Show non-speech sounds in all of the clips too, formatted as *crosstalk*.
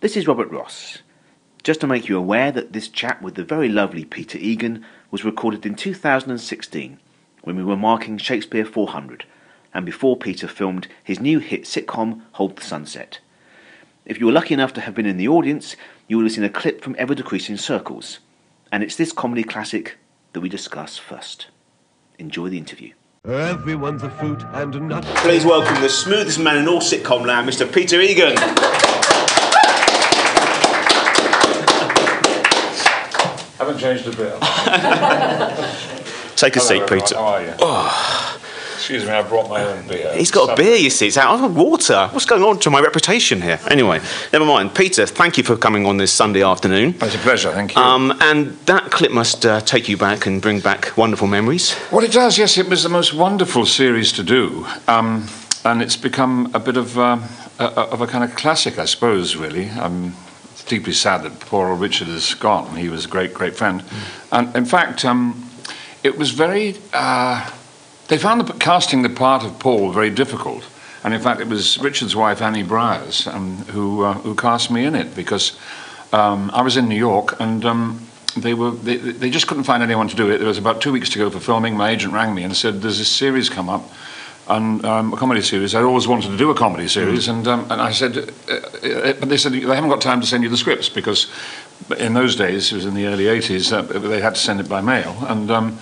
This is Robert Ross. Just to make you aware that this chat with the very lovely Peter Egan was recorded in 2016 when we were marking Shakespeare 400 and before Peter filmed his new hit sitcom Hold the Sunset. If you were lucky enough to have been in the audience, you will have seen a clip from Ever Decreasing Circles, and it's this comedy classic that we discuss first. Enjoy the interview. Everyone's a fruit and a nut. Please welcome the smoothest man in all sitcom land, Mr. Peter Egan. I haven't changed a bit. *laughs* Take a seat, everyone. Peter. How are you? Excuse me, I brought my own beer. He's got a beer, you see. It's out of water. What's going on to my reputation here? Anyway, never mind. Peter, thank you for coming on this Sunday afternoon. It's a pleasure, thank you. Um, and that clip must uh, take you back and bring back wonderful memories. well, it does, yes. It was the most wonderful series to do. Um, and it's become a bit of, um, a, of a kind of classic, I suppose, really. I'm deeply sad that poor old Richard is gone. He was a great, great friend. And in fact, um, it was very. Uh, they found the, casting the part of Paul very difficult. And in fact, it was Richard's wife, Annie Briers, um, who, uh, who cast me in it because um, I was in New York and um, they, were, they, they just couldn't find anyone to do it. There was about two weeks to go for filming. My agent rang me and said, There's this series come up, and, um, a comedy series. I always wanted to do a comedy series. And, um, and I said, uh, uh, But they said, They haven't got time to send you the scripts because in those days, it was in the early 80s, uh, they had to send it by mail. And um,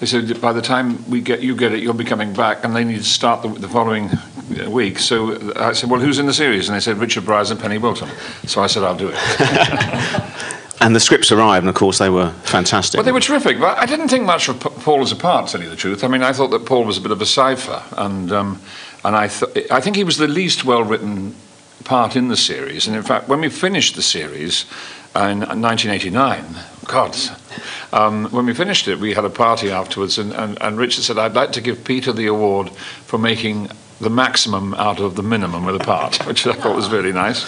they said, by the time we get you get it, you'll be coming back, and they need to start the, the following uh, week. So I said, well, who's in the series? And they said, Richard Briers and Penny Wilton. So I said, I'll do it. *laughs* And the scripts arrived, and of course, they were fantastic. Well, they were terrific, but I didn't think much of Paul as a part, to tell you the truth. I mean, I thought that Paul was a bit of a cipher, and um, and I th- I think he was the least well written part in the series. And in fact, when we finished the series uh, in 1989, God. Um, when we finished it, we had a party afterwards, and, and, and Richard said, I'd like to give Peter the award for making the maximum out of the minimum with a part, *laughs* which I thought was really nice.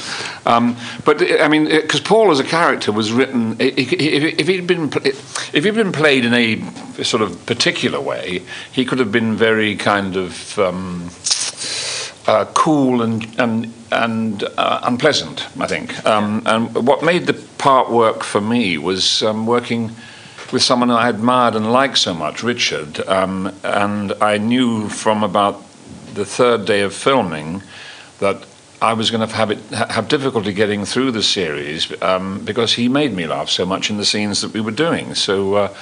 Um, but I mean, because Paul as a character was written, if he'd been if he'd been played in a sort of particular way, he could have been very kind of. Um, uh, cool and and and uh, unpleasant, I think. Um, and what made the part work for me was um, working with someone I admired and liked so much, Richard. Um, and I knew from about the third day of filming that I was going to have it have difficulty getting through the series um, because he made me laugh so much in the scenes that we were doing. So. Uh,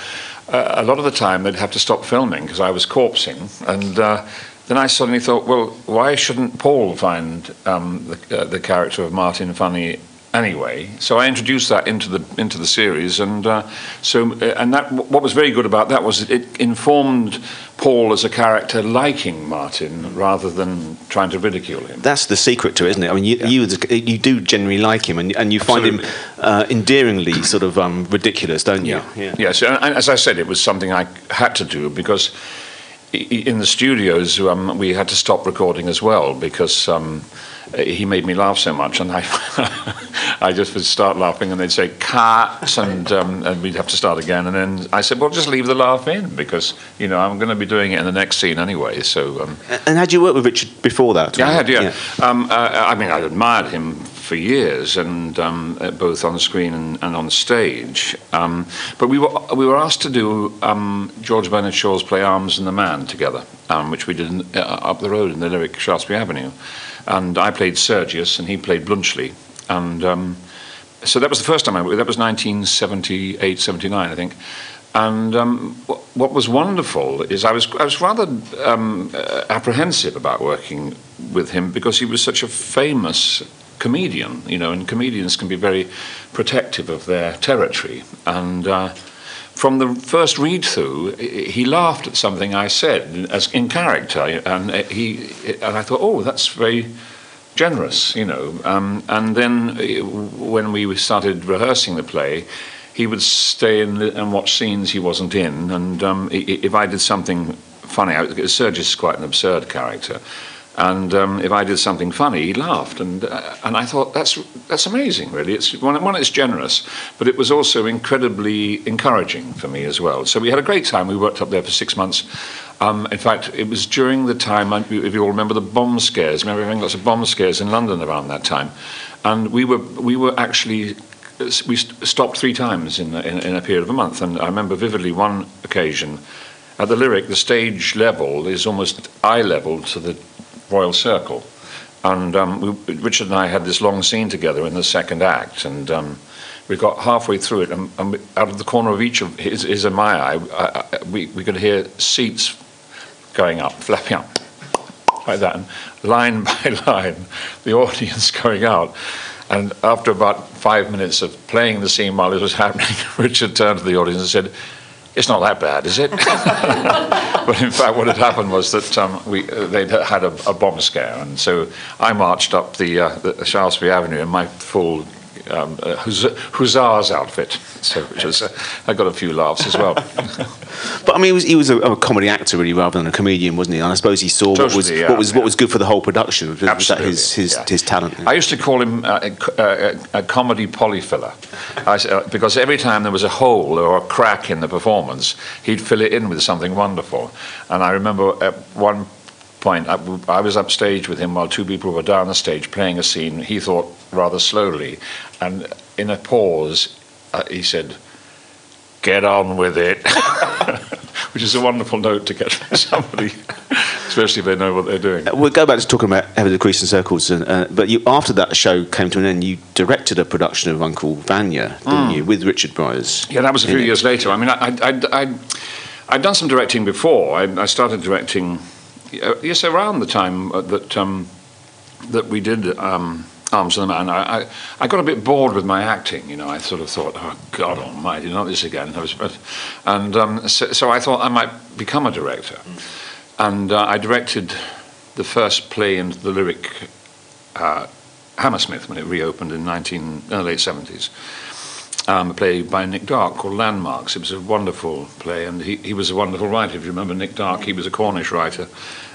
a lot of the time they'd have to stop filming because I was corpsing, and uh, then I suddenly thought, well, why shouldn't Paul find um, the, uh, the character of Martin funny anyway? So I introduced that into the into the series, and uh, so uh, and that what was very good about that was it informed Paul as a character liking Martin rather than trying to ridicule him. That's the secret to it, isn't it? I mean, you, you, you do generally like him, and, and you find him uh, endearingly sort of um, ridiculous, don't you? Yes, and, as I said, it was something I had to do because in the studios um, we had to stop recording as well because um, he made me laugh so much, and I, *laughs* I just would start laughing, and they'd say "cut," and um, and we'd have to start again, and then I said, well, just leave the laugh in because you know I'm going to be doing it in the next scene anyway, so. Um, And had you worked with Richard before that? yeah, I had, yeah. Um, uh, I mean, I admired him for years, and um, both on screen and, and on stage. Um, but we were we were asked to do um, George Bernard Shaw's play Arms and the Man together, um, which we did in, uh, up the road in the lyric Shaftesbury Avenue, and I played Sergius, and he played Bluntschli, and. Um, so that was the first time I. That was 1978, 79, I think. And um, what, what was wonderful is I was I was rather um, uh, apprehensive about working with him because he was such a famous comedian, you know, and comedians can be very protective of their territory. And uh, from the first read through, he laughed at something I said as in character, and uh, he and I thought, oh, that's very generous, you know. Um, and then uh, when we started rehearsing the play, he would stay in and watch scenes he wasn't in. And um, if I did something funny, Sergius is quite an absurd character. And um, if I did something funny, he laughed, and uh, and I thought that's that's amazing, really. It's one, one, it's generous, but it was also incredibly encouraging for me as well. So we had a great time. We worked up there for six months, Um, in fact, it was during the time, if you all remember the bomb scares, remember having lots of bomb scares in London around that time. And we were, we were actually, we stopped three times in, in, in a period of a month. And I remember vividly one occasion, at the Lyric, the stage level is almost eye level to the Royal Circle. And um, we, Richard and I had this long scene together in the second act. And um, we got halfway through it, and, and, out of the corner of each of his, his and my eye, I, I, we, we could hear seats going up, flapping up, like that, and line *laughs* by line, the audience going out. And after about five minutes of playing the scene while it was happening, *laughs* Richard turned to the audience and said, it's not that bad, is it? *laughs* but in fact, what had happened was that um, we, uh, they'd had a, a, bomb scare, and so I marched up the, uh, the Shaftesbury Avenue in my full um, uh, hussar's outfit. So which was, uh, I got a few laughs as well. *laughs* but I mean, he was, he was a, a, comedy actor really, rather than a comedian, wasn't he? And I suppose he saw totally, what was yeah, what was yeah. what was good for the whole production. Was, was that his his, yeah. his talent? I used to call him uh, a, a, a, comedy polyfiller, I, uh, because every time there was a hole or a crack in the performance, he'd fill it in with something wonderful. And I remember at one point, I, I, was upstage with him while two people were down the stage playing a scene. He thought rather slowly, and in a pause, uh, he said, "Get on with it," *laughs* which is a wonderful note to get from somebody, especially if they know what they're doing. Uh, we'll go back to talking about Ever Decreasing Circles, and, uh, but you, after that show came to an end, you directed a production of Uncle Vanya, didn't mm. you, with Richard Briers? Yeah, that was a few years it. later. I mean, I, I, I, I'd done some directing before. I, I started directing yes, around the time uh, that um, that we did um, Arms of the Man, I, I, I, got a bit bored with my acting. You know, I sort of thought, oh God Almighty, not this again. And um, so, so, I thought I might become a director, and uh, I directed the first play in the lyric uh, Hammersmith when it reopened in 19 uh, late 70s um, a play by Nick Darke called Landmarks. It was a wonderful play, and he, he was a wonderful writer. If you remember Nick Darke, he was a Cornish writer,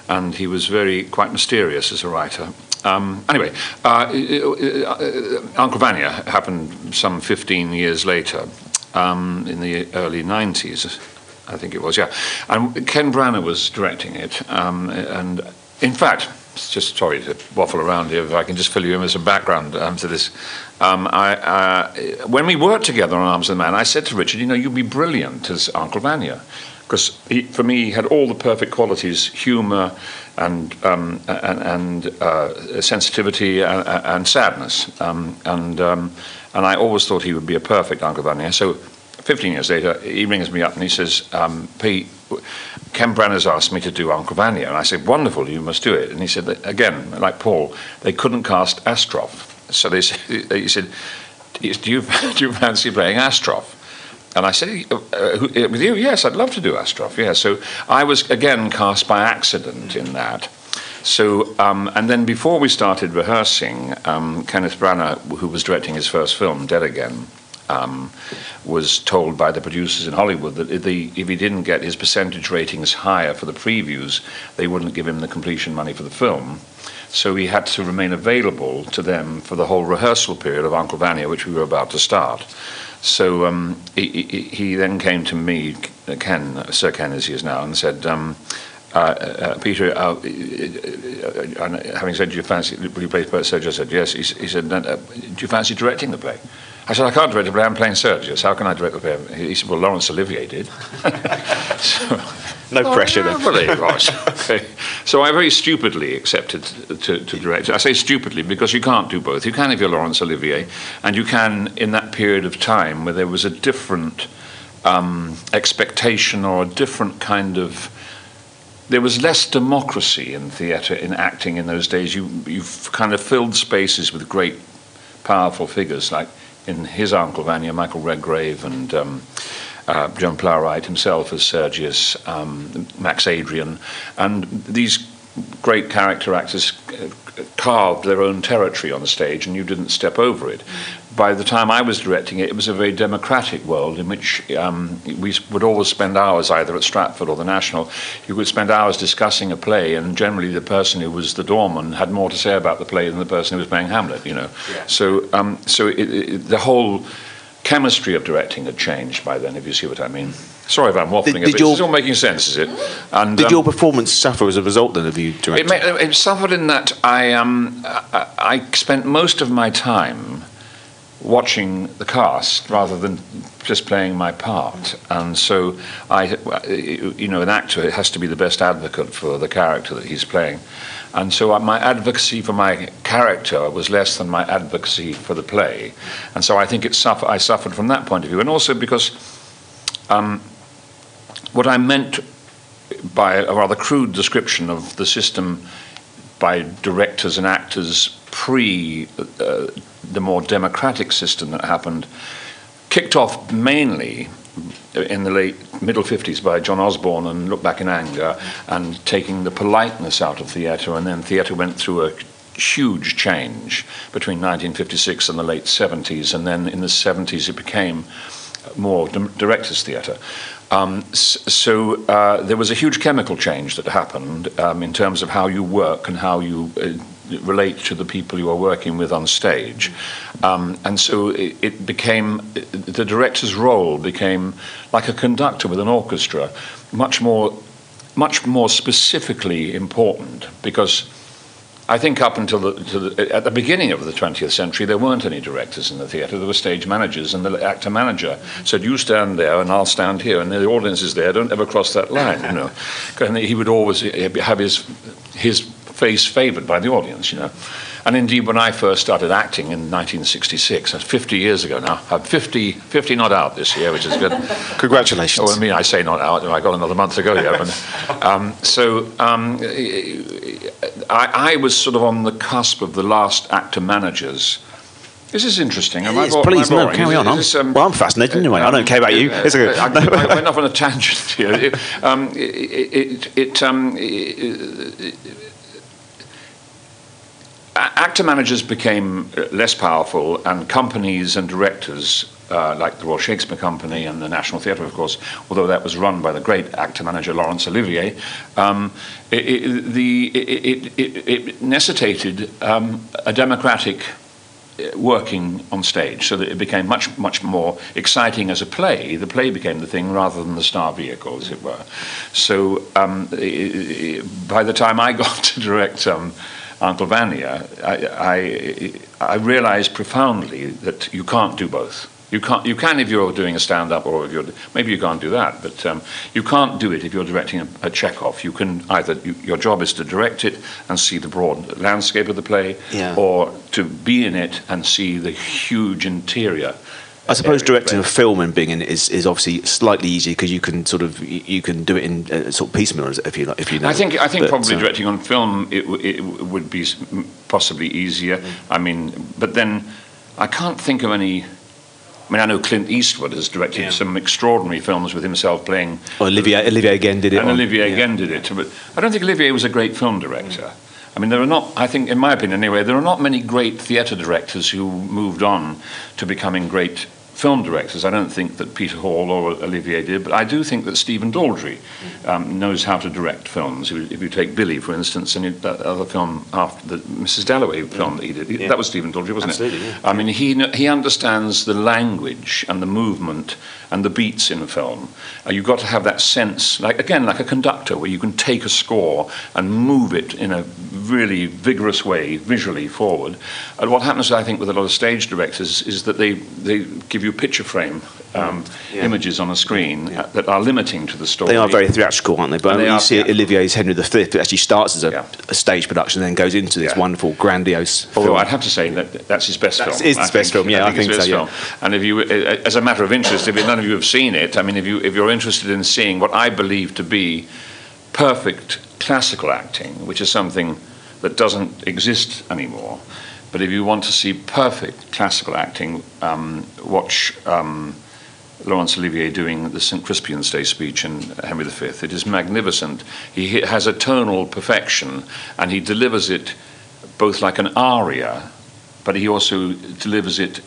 and he was very quite mysterious as a writer. Um, anyway, uh, uh, Uncle Vanya happened some 15 years later, um, in the early 90s, I think it was, yeah. And Ken Branagh was directing it, um, and in fact, just sorry to waffle around here, if I can just fill you in with some background um, to this. Um, I, uh, when we worked together on Arms of the Man, I said to Richard, you know, you'd be brilliant as Uncle Vanya. Because for me, he had all the perfect qualities humour and, um, and, and uh, sensitivity and, and sadness. Um, and, um, and I always thought he would be a perfect Uncle Vanya. So 15 years later, he rings me up and he says, um, Pete, Ken Branagh's asked me to do Uncle Vanya. And I said, wonderful, you must do it. And he said, again, like Paul, they couldn't cast Astroff. So they, *laughs* he said, do you, do you *laughs* fancy playing Astroff? And I said, uh, uh, with you? Yes, I'd love to do Astroff, yeah. So I was, again, cast by accident in that. So, um, and then before we started rehearsing, um, Kenneth Branagh, who was directing his first film, Dead Again, was told by the producers in Hollywood that if, the, if, he didn't get his percentage ratings higher for the previews, they wouldn't give him the completion money for the film. So he had to remain available to them for the whole rehearsal period of Uncle Vanya, which we were about to start. So um, he, he, he, then came to me, Ken, Sir Ken as he is now, and said, um, uh, uh, Peter, uh, uh, uh having said, do you fancy, will you play Sergio? I said, yes. He, he said, do you fancy directing the play? I said, I can't direct a play, I'm playing Sergius. How can I direct the play? He said, well, Laurence Olivier did. *laughs* so, no oh, pressure then. Well, it was. *laughs* okay. So I very stupidly accepted to, to direct. I say stupidly because you can't do both. You can if you're Laurence Olivier, and you can in that period of time where there was a different um, expectation or a different kind of there was less democracy in theatre, in acting in those days. You, you've kind of filled spaces with great, powerful figures like in his Uncle Vanya, Michael Redgrave, and um, uh, Joan Plowright himself as Sergius, um, Max Adrian, and these great character actors uh, carved their own territory on the stage, and you didn't step over it. By the time I was directing it, it was a very democratic world in which um, we would always spend hours either at Stratford or the National. You would spend hours discussing a play, and generally the person who was the doorman had more to say about the play than the person who was playing Hamlet. You know, yeah. so um, so it, it, the whole chemistry of directing had changed by then, if you see what I mean. Sorry if I'm waffling Did- a did bit. your- It's all making sense, is it? And, Did um, your performance suffer as a result then of you It, directing? ma- it suffered in that I, um, I, I spent most of my time watching the cast rather than just playing my part. And so, I, you know, an actor has to be the best advocate for the character that he's playing. And so my advocacy for my character was less than my advocacy for the play. And so I think it suffer, I suffered from that point of view. And also because um, what I meant by a rather crude description of the system by directors and actors pre uh, the more democratic system that happened, kicked off mainly in the late middle 50s by John Osborne and Look Back in Anger and taking the politeness out of theatre and then theatre went through a huge change between 1956 and the late 70s and then in the 70s it became more directors theatre. Um, so uh, there was a huge chemical change that happened um, in terms of how you work and how you uh, relate to the people you are working with on stage. Um, and so it, it became, the director's role became like a conductor with an orchestra, much more, much more specifically important because I think up until the, the, at the beginning of the 20th century, there weren't any directors in the theatre. There were stage managers, and the actor manager said, "You stand there, and I'll stand here." And the audience is there. Don't ever cross that line, you know. *laughs* And he would always eh, eh, have his his face favoured by the audience, you know. And indeed, when I first started acting in 1966, that's 50 years ago now. I'm 50, 50 not out this year, which is good. *laughs* Congratulations. Well, I mean, I say not out. I got another month to go yet. But, *laughs* um, so um, I, I was sort of on the cusp of the last actor managers. This is interesting. Am I Yes, bo- am I please, no, carry on. I'm- this, um, well, I'm fascinated anyway. I don't care about you. It's okay. I, *laughs* I, I went off on a tangent here. It, um, it, it, it, um, it, actor managers became less powerful, and companies and directors, uh, like the Royal Shakespeare Company and the National Theatre, of course, although that was run by the great actor manager Laurence Olivier, um, it, it, the, it, it, it necessitated um, a democratic uh, working on stage so that it became much much more exciting as a play. The play became the thing rather than the star vehicle as it were. So um, by the time I *laughs* got to direct um, Uncle Vanya I, I, I realized profoundly that you can't do both you can't. You can if you're doing a stand-up, or if you're maybe you can't do that. But um, you can't do it if you're directing a, a Chekhov. You can either you, your job is to direct it and see the broad landscape of the play, Yeah. or to be in it and see the huge interior. I suppose directing a film and being in it is, is obviously slightly easier because you can sort of you can do it in uh, sort of piecemeal if you like- if you know. I think I think But, probably uh, directing on film it, it would be possibly easier. I mean, but then I can't think of any. I mean, I know Clint Eastwood has directed Yeah. some extraordinary films with himself playing Well, Olivier Olivier again did it. and on- Olivier yeah. again did it. But I don't think Olivier was a great film director. I mean, there are not, I think, in my opinion anyway, there are not many great theatre directors who moved on to becoming great film directors. I don't think that Peter Hall or Olivier did, but I do think that Stephen Daldry um, knows how to direct films. If you, take Billy, for instance, and that other film after the Mrs. Dalloway film that he did, Yeah. that was Stephen Daldry, wasn't Absolutely, it? yeah. I mean, he, he understands the language and the movement and the beats in a film. Uh, you've got to have that sense, like again, like a conductor, where you can take a score and move it in a really vigorous way, visually forward. And what happens, I think, with a lot of stage directors is that they, they give you picture frame um, Yeah. images on a screen uh, that are limiting to the story. They are very theatrical, aren't they? But they you are see theatrical. Olivier's Henry V, it actually starts as a, Yeah. a stage production, and then goes into this Yeah. wonderful, grandiose. Although film. I'd have to say that that's his best That's- film. is his I best film, yeah, I it's think his so, best yeah. film. And if you, uh, as a matter of interest, if none of you have seen it, I mean, if you if you're interested in seeing what I believe to be perfect classical acting, which is something that doesn't exist anymore, but if you want to see perfect classical acting, um, watch. Um, Laurence Olivier doing the St. Crispian's Day speech in Henry V. It is magnificent. He has a perfection and he delivers it both like an aria, but he also delivers it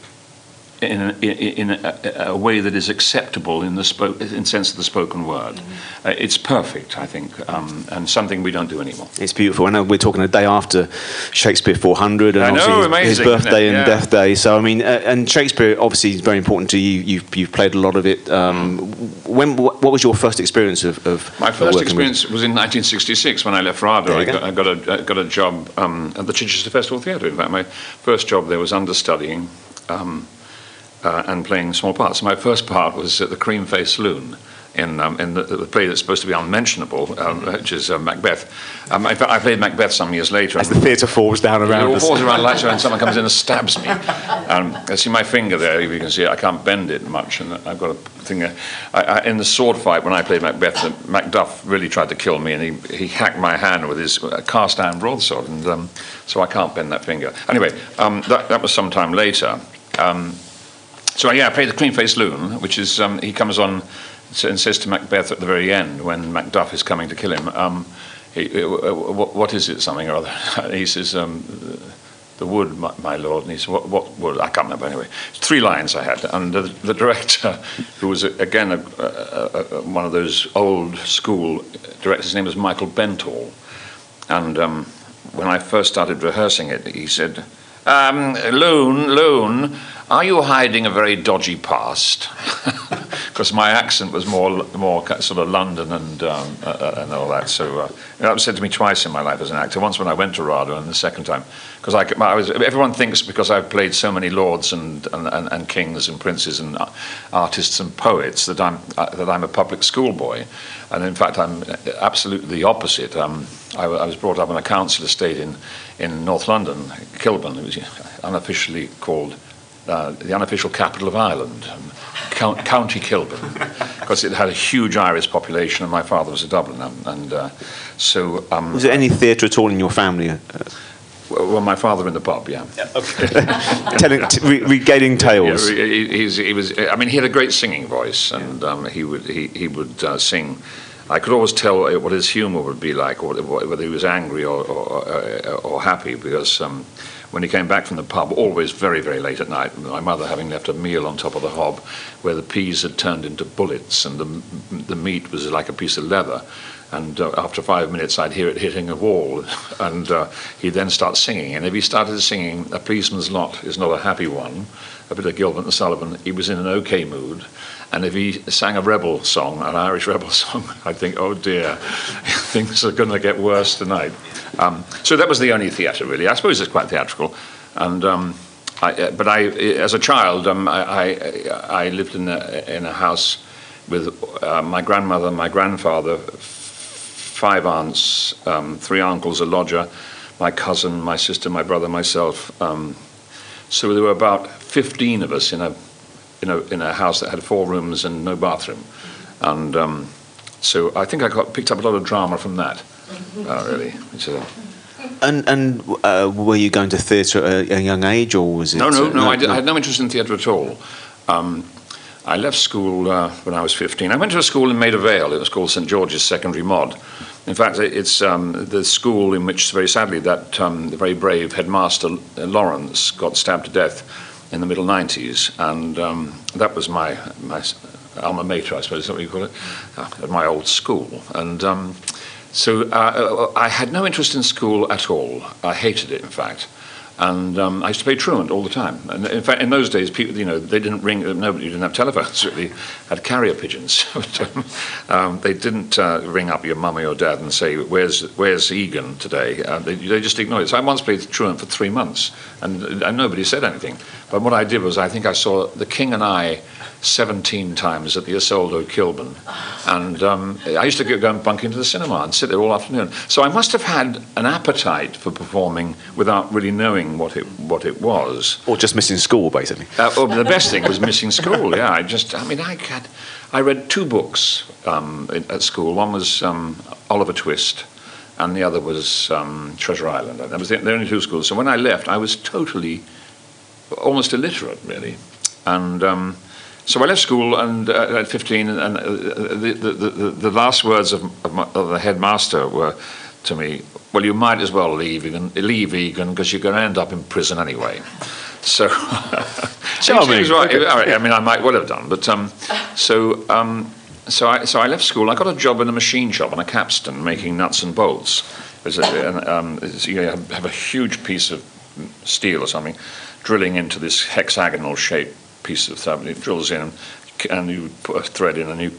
in a, in a, a way that is acceptable in the spo- in sense of the spoken word. Uh, it's perfect, I think, um, and something we don't do anymore. It's beautiful. I know we're talking a day after Shakespeare 400 and know, obviously his- his birthday and Yeah. death day. So I mean, uh, and Shakespeare obviously is very important to you. You've, you've played a lot of it. Um, when what was your first experience of, of My first experience was in 1966 when I left RADA. I got, go. I got a I got a job um, at the Chichester Festival Theatre. In fact, my first job there was understudying um, uh, and playing small parts. My first part was at the Cream Faced Loon. In, um, in the, the play that's supposed to be unmentionable, um, which is uh, Macbeth. Um, I, I played Macbeth some years later. As the theatre falls down around all It falls around like so, and someone comes in and stabs me. Um, I see my finger there. If you can see it, I can't bend it much, and I've got a thing. there. I, I, in the sword fight when I played Macbeth, uh, Macduff really tried to kill me, and he, he hacked my hand with his uh, cast iron broadsword, and um, so I can't bend that finger. Anyway, um, that, that was some time later. So yeah, I played the Cream Face Loon, which is um, he comes on and says to Macbeth at the very end when Macduff is coming to kill him, um, he, uh, what, what is it, something or other? *laughs* he says, um, the wood, my, my lord. And he said, what, what wood? I can't remember anyway. Three lines I had. And the, the director, *laughs* who was, again, a, a, a, one of those old school directors, his name was Michael Benthall. And um, when I first started rehearsing it, he said, um, Loon, Loon, are you hiding a very dodgy past? *laughs* Because my accent was more, more sort of London and, um, uh, uh, and all that. So uh, that was said to me twice in my life as an actor. Once when I went to RADA, and the second time because I, I was. Everyone thinks because I've played so many lords and, and, and, and kings and princes and uh, artists and poets that I'm uh, that I'm a public school boy, and in fact I'm absolutely the opposite. Um, I, I was brought up on a council estate in in North London, Kilburn. It was unofficially called uh, the unofficial capital of Ireland, um, Count, County Kilburn, *laughs* because it had a huge Irish population, and my father was a Dubliner, and uh, so. Um, Was there any theatre at all in your family? Uh, well, my father in the pub, yeah. *laughs* telling, t- re- regaling tales. Yeah, he, he's, he was. I mean, he had a great singing voice, and um, he would he, he would uh, sing. I could always tell what his humour would be like, or whether he was angry or or, uh, or happy, because um, when he came back from the pub, always very very late at night, my mother having left a meal on top of the hob, where the peas had turned into bullets and the the meat was like a piece of leather. And uh, after five minutes, I'd hear it hitting a wall, *laughs* and uh, he'd then start singing. And if he started singing, "A policeman's lot is not a happy one," a bit of Gilbert and Sullivan, he was in an okay mood. And if he sang a rebel song, an Irish rebel *laughs* song, I'd think, "Oh dear, *laughs* things are going to get worse tonight." Um, so that was the only theatre, really. I suppose it's quite theatrical. And um, I, uh, but I, as a child, um, I, I, I lived in a, in a house with uh, my grandmother, my grandfather, five aunts, um, three uncles, a lodger, my cousin, my sister, my brother, myself. Um, so there were about 15 of us in a, in a, in a house that had four rooms and no bathroom. And um, so I think I got picked up a lot of drama from that, uh, really. It's a, And and uh, were you going to theatre at a, a young age, or was it? No, no, uh, no. I, did, I had no interest in theatre at all. Um, I left school uh, when I was 15. I went to a school in Maida Vale. It was called St George's Secondary Mod. In fact, it's um, the school in which, very sadly, that um, the very brave headmaster Lawrence got stabbed to death in the middle 90s, and um, that was my my alma mater, I suppose, is that what you call it, uh, at my old school. And um, so uh, I had no interest in school at all. I hated it, in fact. And um, I used to play truant all the time. And in fact, in those days, people, you know, they didn't ring. Nobody didn't have telephones. Really, had carrier pigeons. *laughs* But, um, um, they didn't uh, ring up your mum or dad and say, "Where's Where's Egan today?" Uh, they, they just ignored it. So I once played truant for three months, and, and nobody said anything. But what I did was, I think I saw The King and I 17 times at the Isolde Kilburn. And um, I used to go and bunk into the cinema and sit there all afternoon. So I must have had an appetite for performing without really knowing what it, what it was. or just missing school, basically? Uh, well, the best thing was missing school. Yeah, I just, I mean, I had, I read two books um, at school. One was um, Oliver Twist, and the other was um, Treasure Island. That was the, the only two schools. So when I left, I was totally, almost illiterate, really, and. Um, so I left school and uh, at 15, and uh, the, the, the, the last words of, of, my, of the headmaster were to me, "Well, you might as well leave Egan, leave Egan because you're going to end up in prison anyway." *laughs* So, *laughs* Charming. Was right. All right, I mean, I might well have done, but um, so um, so I so I left school. I got a job in a machine shop on a capstan making nuts and bolts. A, and, um, you have have a huge piece of steel or something, drilling into this hexagonal shaped piece of and It drills in, and, you put a thread in, and you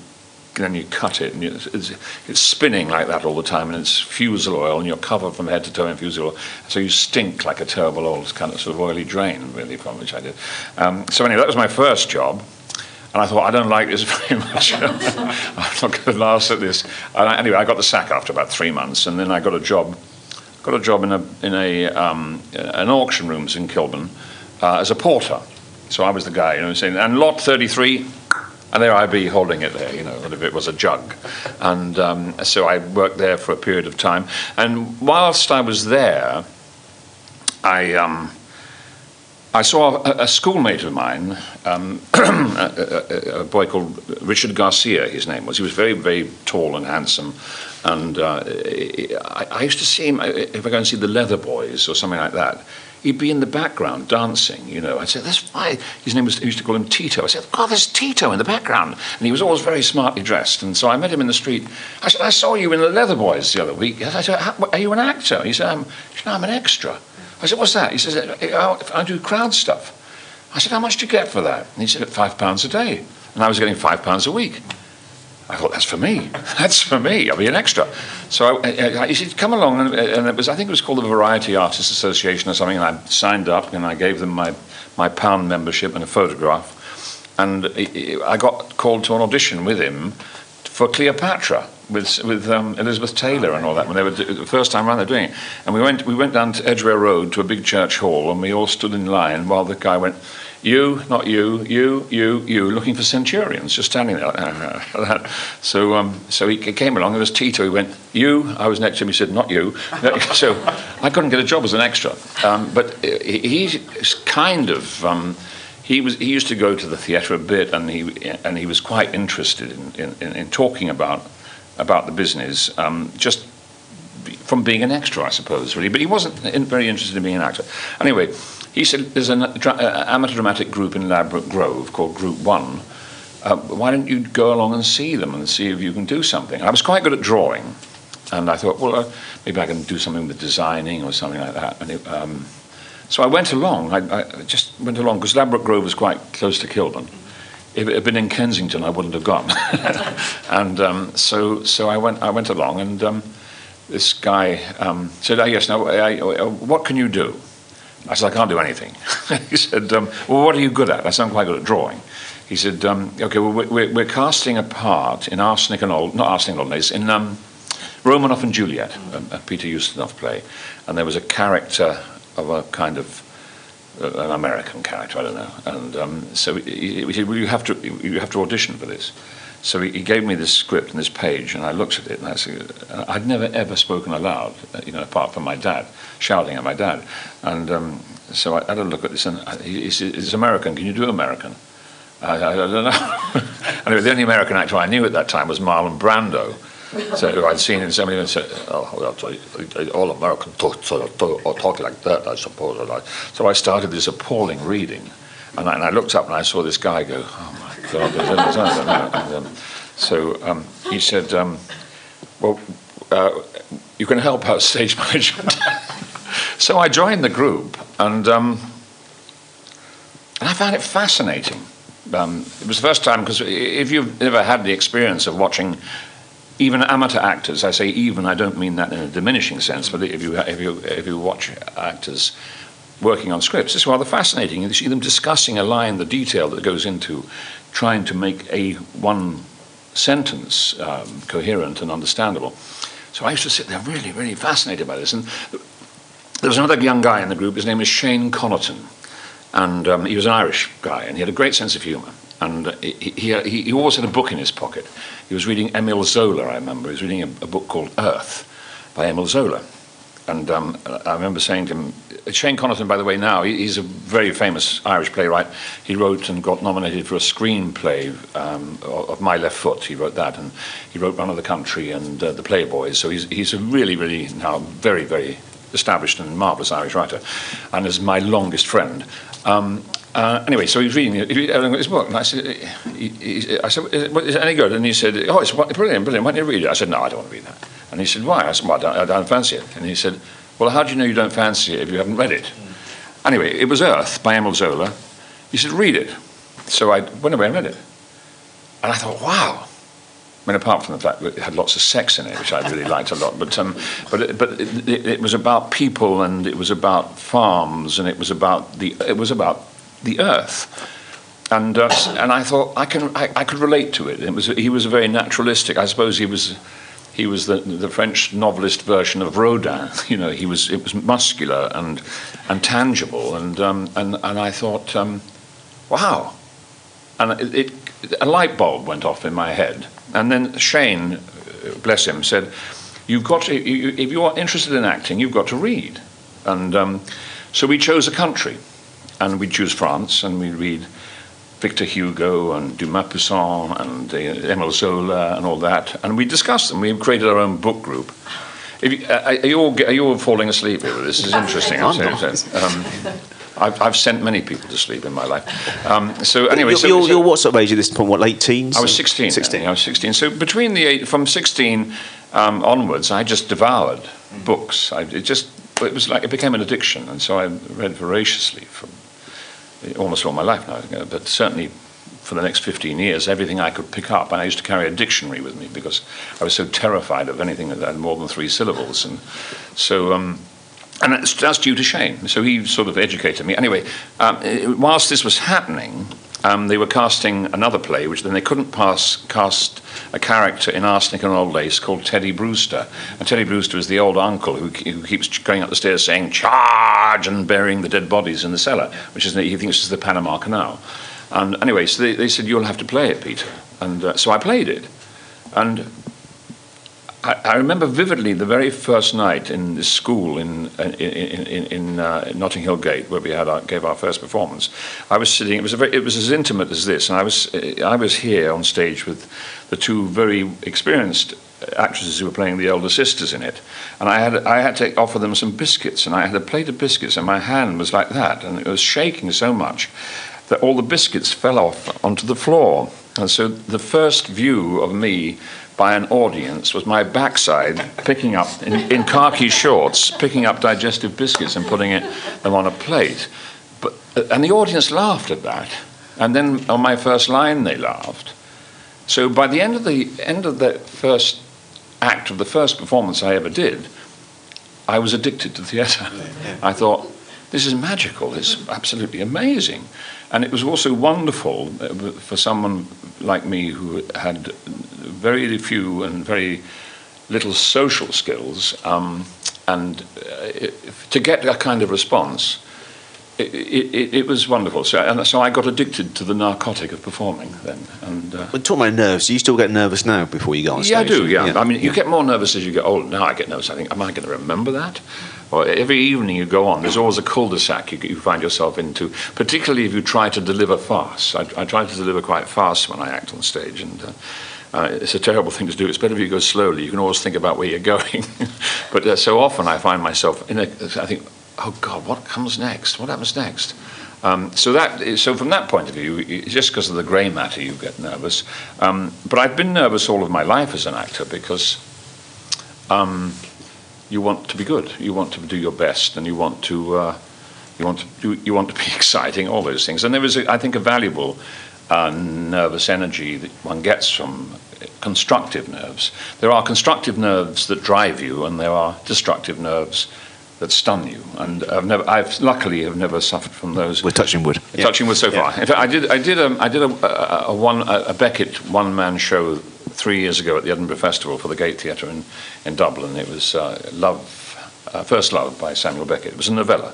then you cut it, and you, it's, it's spinning like that all the time, and it's fusel oil, and you're covered from head to toe in fusel oil, so you stink like a terrible old kind of sort of oily drain, really, from which I did. Um, so anyway, that was my first job. And I thought, I don't like this *laughs* very much. *laughs* I'm not going to last at this. I, anyway, I got the sack after about three months, and then I got a job, got a job in a in a um, an auction rooms in Kilburn uh, as a porter. So I was the guy, you know, saying, and lot 33, and there I'd be holding it there, you know, if it was a jug. And um, so I worked there for a period of time. And whilst I was there, I. Um, I saw a, a schoolmate of mine, um, *clears throat* a, a, a boy called Richard Garcia, his name was. He was very, very tall and handsome. And uh, I, I used to see him, if I go and see the Leather Boys or something like that, he'd be in the background dancing, you know. I'd say, that's why. His name was, I used to call him Tito. I said, God, there's Tito in the background. And he was always very smartly dressed. And so I met him in the street. I said, I saw you in the Leather Boys the other week. I said, are you an actor? He said, I'm, he said, I'm an extra. I said, what's that? He says, "I- I do crowd stuff. I said, how much do you get for that? And he said, five pounds a day. And I was getting five pounds a week. I thought, that's for me. That's for me. I'll be an extra. So I, I, I, said, come along. And, and it was, I think it was called the Variety Artists Association or something. And I signed up and I gave them my, my pound membership and a photograph. And I- got called to an audition with him for Cleopatra with, with um, Elizabeth Taylor and all that. When they were the first time around, they were doing it. And we went, we went down to Edgware Road to a big church hall and we all stood in line while the guy went, you, not you, you, you, you, looking for centurions, just standing there. like that. so, um, so he came along. it was Tito. He went, "You." I was next to him. He said, "Not you." *laughs* so, I couldn't get a job as an extra. Um, but he- he's kind of. Um, he was. He used to go to the theatre a bit, and he and he was quite interested in, in, in talking about about the business. Um, just from being an extra, I suppose, really. But he wasn't very interested in being an actor. Anyway, he said there's an uh, amateur dramatic group in Ladbroke Grove called Group One. Uh, why don't you go along and see them and see if you can do something? I was quite good at drawing, and I thought, well, uh, maybe I can do something with designing or something like that. And it, um, so I went along. I, I just went along because Ladbroke Grove was quite close to Kilburn. If it had been in Kensington, I wouldn't have gone. *laughs* and um, so, so I went. I went along, and um, this guy um, said, "Oh yes, now, I, I, what can you do?" I said, "I can't do anything." *laughs* he said, um, "Well, what are you good at?" I said, "I'm quite good at drawing." He said, um, "Okay, well, we're, we're casting a part in Arsenic and Old, not Arsenic and Old in um, Romanoff and Juliet, a, a Peter Ustinov play, and there was a character of a kind of uh, an American character, I don't know. And um, so he, he said, well, you have to you have to audition for this. So he, he gave me this script and this page, and I looked at it, and I said, I'd never ever spoken aloud, uh, you know, apart from my dad shouting at my dad. And um, so I had a look at this, and he, said, "It's American. Can you do American?" I, I, don't know. *laughs* anyway, the only American actor I knew at that time was Marlon Brando. So I'd seen him, somebody would say, oh, so all American talk, talk, or talk like that, I suppose. So I started this appalling reading. And I, and I looked up and I saw this guy go, oh my There's- and, um, so um, he said, um, well, uh, you can help out stage *laughs* management. so I joined the group and, um, and I found it fascinating. Um, it was the first time, because if you've ever had the experience of watching even amateur actors, I say even, I don't mean that in a diminishing sense, but if you, if you, if you watch actors working on scripts, it's rather fascinating. You see them discussing a line, the detail that goes into trying to make a one sentence um, coherent and understandable. So I used to sit there really, really fascinated by this. And there was another young guy in the group, his name is Shane Connaughton. And um, he was an Irish guy, and he had a great sense of humour. And he, he, he, always had a book in his pocket. He was reading Emile Zola, I remember. He was reading a, a book called Earth by Emile Zola. And um, I remember saying to him, Shane Connaughton, by the way, now, he's a very famous Irish playwright. He wrote and got nominated for a screenplay um, of My Left Foot. He wrote that, and he wrote Run of the Country and uh, The Playboys. So he's, he's a really, really now very, very established and marvellous Irish writer, and is my longest friend. Um, uh, anyway, so he was reading read his book, and I said, he, he, I said, is it any good? And he said, oh, it's brilliant, brilliant. Why don't you read it? I said, no, I don't want to read that. And he said, why? I said, well, I don't, I don't fancy it. And he said, well, how do you know you don't fancy it if you haven't read it? Anyway, it was Earth by Emile Zola. He said, read it. So I went away and read it. And I thought, wow. I mean, apart from the fact that it had lots of sex in it, which I really liked a lot, but um, but it, but it, it, it was about people, and it was about farms, and it was about the it was about the earth, and uh, and I thought I can I, I could relate to it. It was he was a very naturalistic. I suppose he was he was the the French novelist version of Rodin. *laughs* You know, he was it was muscular and and tangible, and um, and and I thought, um, wow, and it, it, a light bulb went off in my head. And then Shane, uh, bless him, said, "You've got to, you, if you are interested in acting, you've got to read." And um, so we chose a country, and we choose France, and we read Victor Hugo and Dumas Poussin and uh, Emile Zola and all that, and we discussed them. We created our own book group. If you, uh, are, you all, are you all falling asleep here? This is *laughs* interesting. I'm not. um, I've, I've sent many people to sleep in my life. Um, so anyway, you're, so, you're, so- you're what sort of age at this point? What, late teens? I was 16. 16. then. I was 16. So between the eight, from 16 um, onwards, I just devoured books. I, it just it was like it became an addiction, and so I read voraciously for almost all my life now. But certainly for the next 15 years, everything I could pick up, and I used to carry a dictionary with me because I was so terrified of anything that had more than three syllables, and so. Um, and that's, that's due to Shane. So he sort of educated me. Anyway, um, whilst this was happening, um, they were casting another play, which then they couldn't pass, cast a character in Arsenic and Old Lace called Teddy Brewster. And Teddy Brewster is the old uncle who, who keeps going up the stairs saying, charge, and burying the dead bodies in the cellar, which is, he thinks is the Panama Canal. And anyway, so they, they said, you'll have to play it, Peter. And uh, so I played it. And I, remember vividly the very first night in this school in in, in, in uh, Notting Hill Gate, where we had our, gave our first performance. I was sitting. It was very, it was as intimate as this, and I was I was here on stage with the two very experienced actresses who were playing the elder sisters in it, and I had I had to offer them some biscuits, and I had a plate of biscuits, and my hand was like that, and it was shaking so much that all the biscuits fell off onto the floor. And so the first view of me by an audience was my backside picking up, in, in khaki shorts, picking up digestive biscuits and putting it, them on a plate. But, uh, and the audience laughed at that. And then on my first line, they laughed. So by the end of the end of the first act of the first performance I ever did, I was addicted to theatre. I thought, this is magical. It's absolutely amazing. And it was also wonderful uh, for someone like me who had very few and very little social skills, um, and uh, to get that kind of response, it, it, it was wonderful. So, and so I got addicted to the narcotic of performing then. And uh, But talking about nerves, do you still get nervous now before you go on stage? yeah, I do. Yeah. I mean, you get more nervous as you get older. Now I get nervous. I think, am I going to remember that? Or every evening you go on, there's always a cul-de-sac you, you find yourself into. Particularly if you try to deliver fast. I, I try to deliver quite fast when I act on stage, and. Uh, uh, it's a terrible thing to do. It's better if you go slowly. You can always think about where you're *laughs* going. but uh, so often I find myself in a. I think, oh God, what comes next? What happens next? Um, so that, so from that point of view, just because of the grey matter you get nervous. Um, but I've been nervous all of my life as an actor because um, you want to be good, you want to do your best, and you want to, uh, you want to, you, you want to be *laughs* exciting, all those things. And there is, a, I think, a valuable uh, nervous energy that one gets from constructive nerves. There are constructive nerves that drive you, and there are destructive nerves that stun you. And I've never, I've luckily have never suffered from those. We're touching wood. Yeah. Touching wood so far. In fact, I did, I did, a, I did a, a, a one, a, a Beckett one-man show three years ago at the Edinburgh Festival for the Gate Theatre in, in Dublin. It was uh, Love, uh, First Love by Samuel Beckett. It was a novella,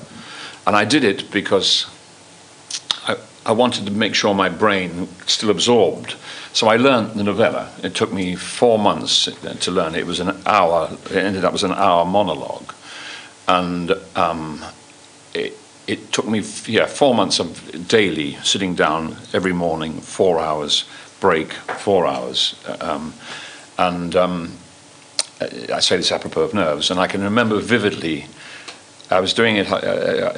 and I did it because I, I wanted to make sure my brain still absorbed. So I learned the novella. It took me four months to learn. It was an hour. It ended up as an hour monologue, and um, it, it took me yeah four months of daily sitting down every morning, four hours break, four hours, um, and um, I say this apropos of nerves, and I can remember vividly. I was doing it uh,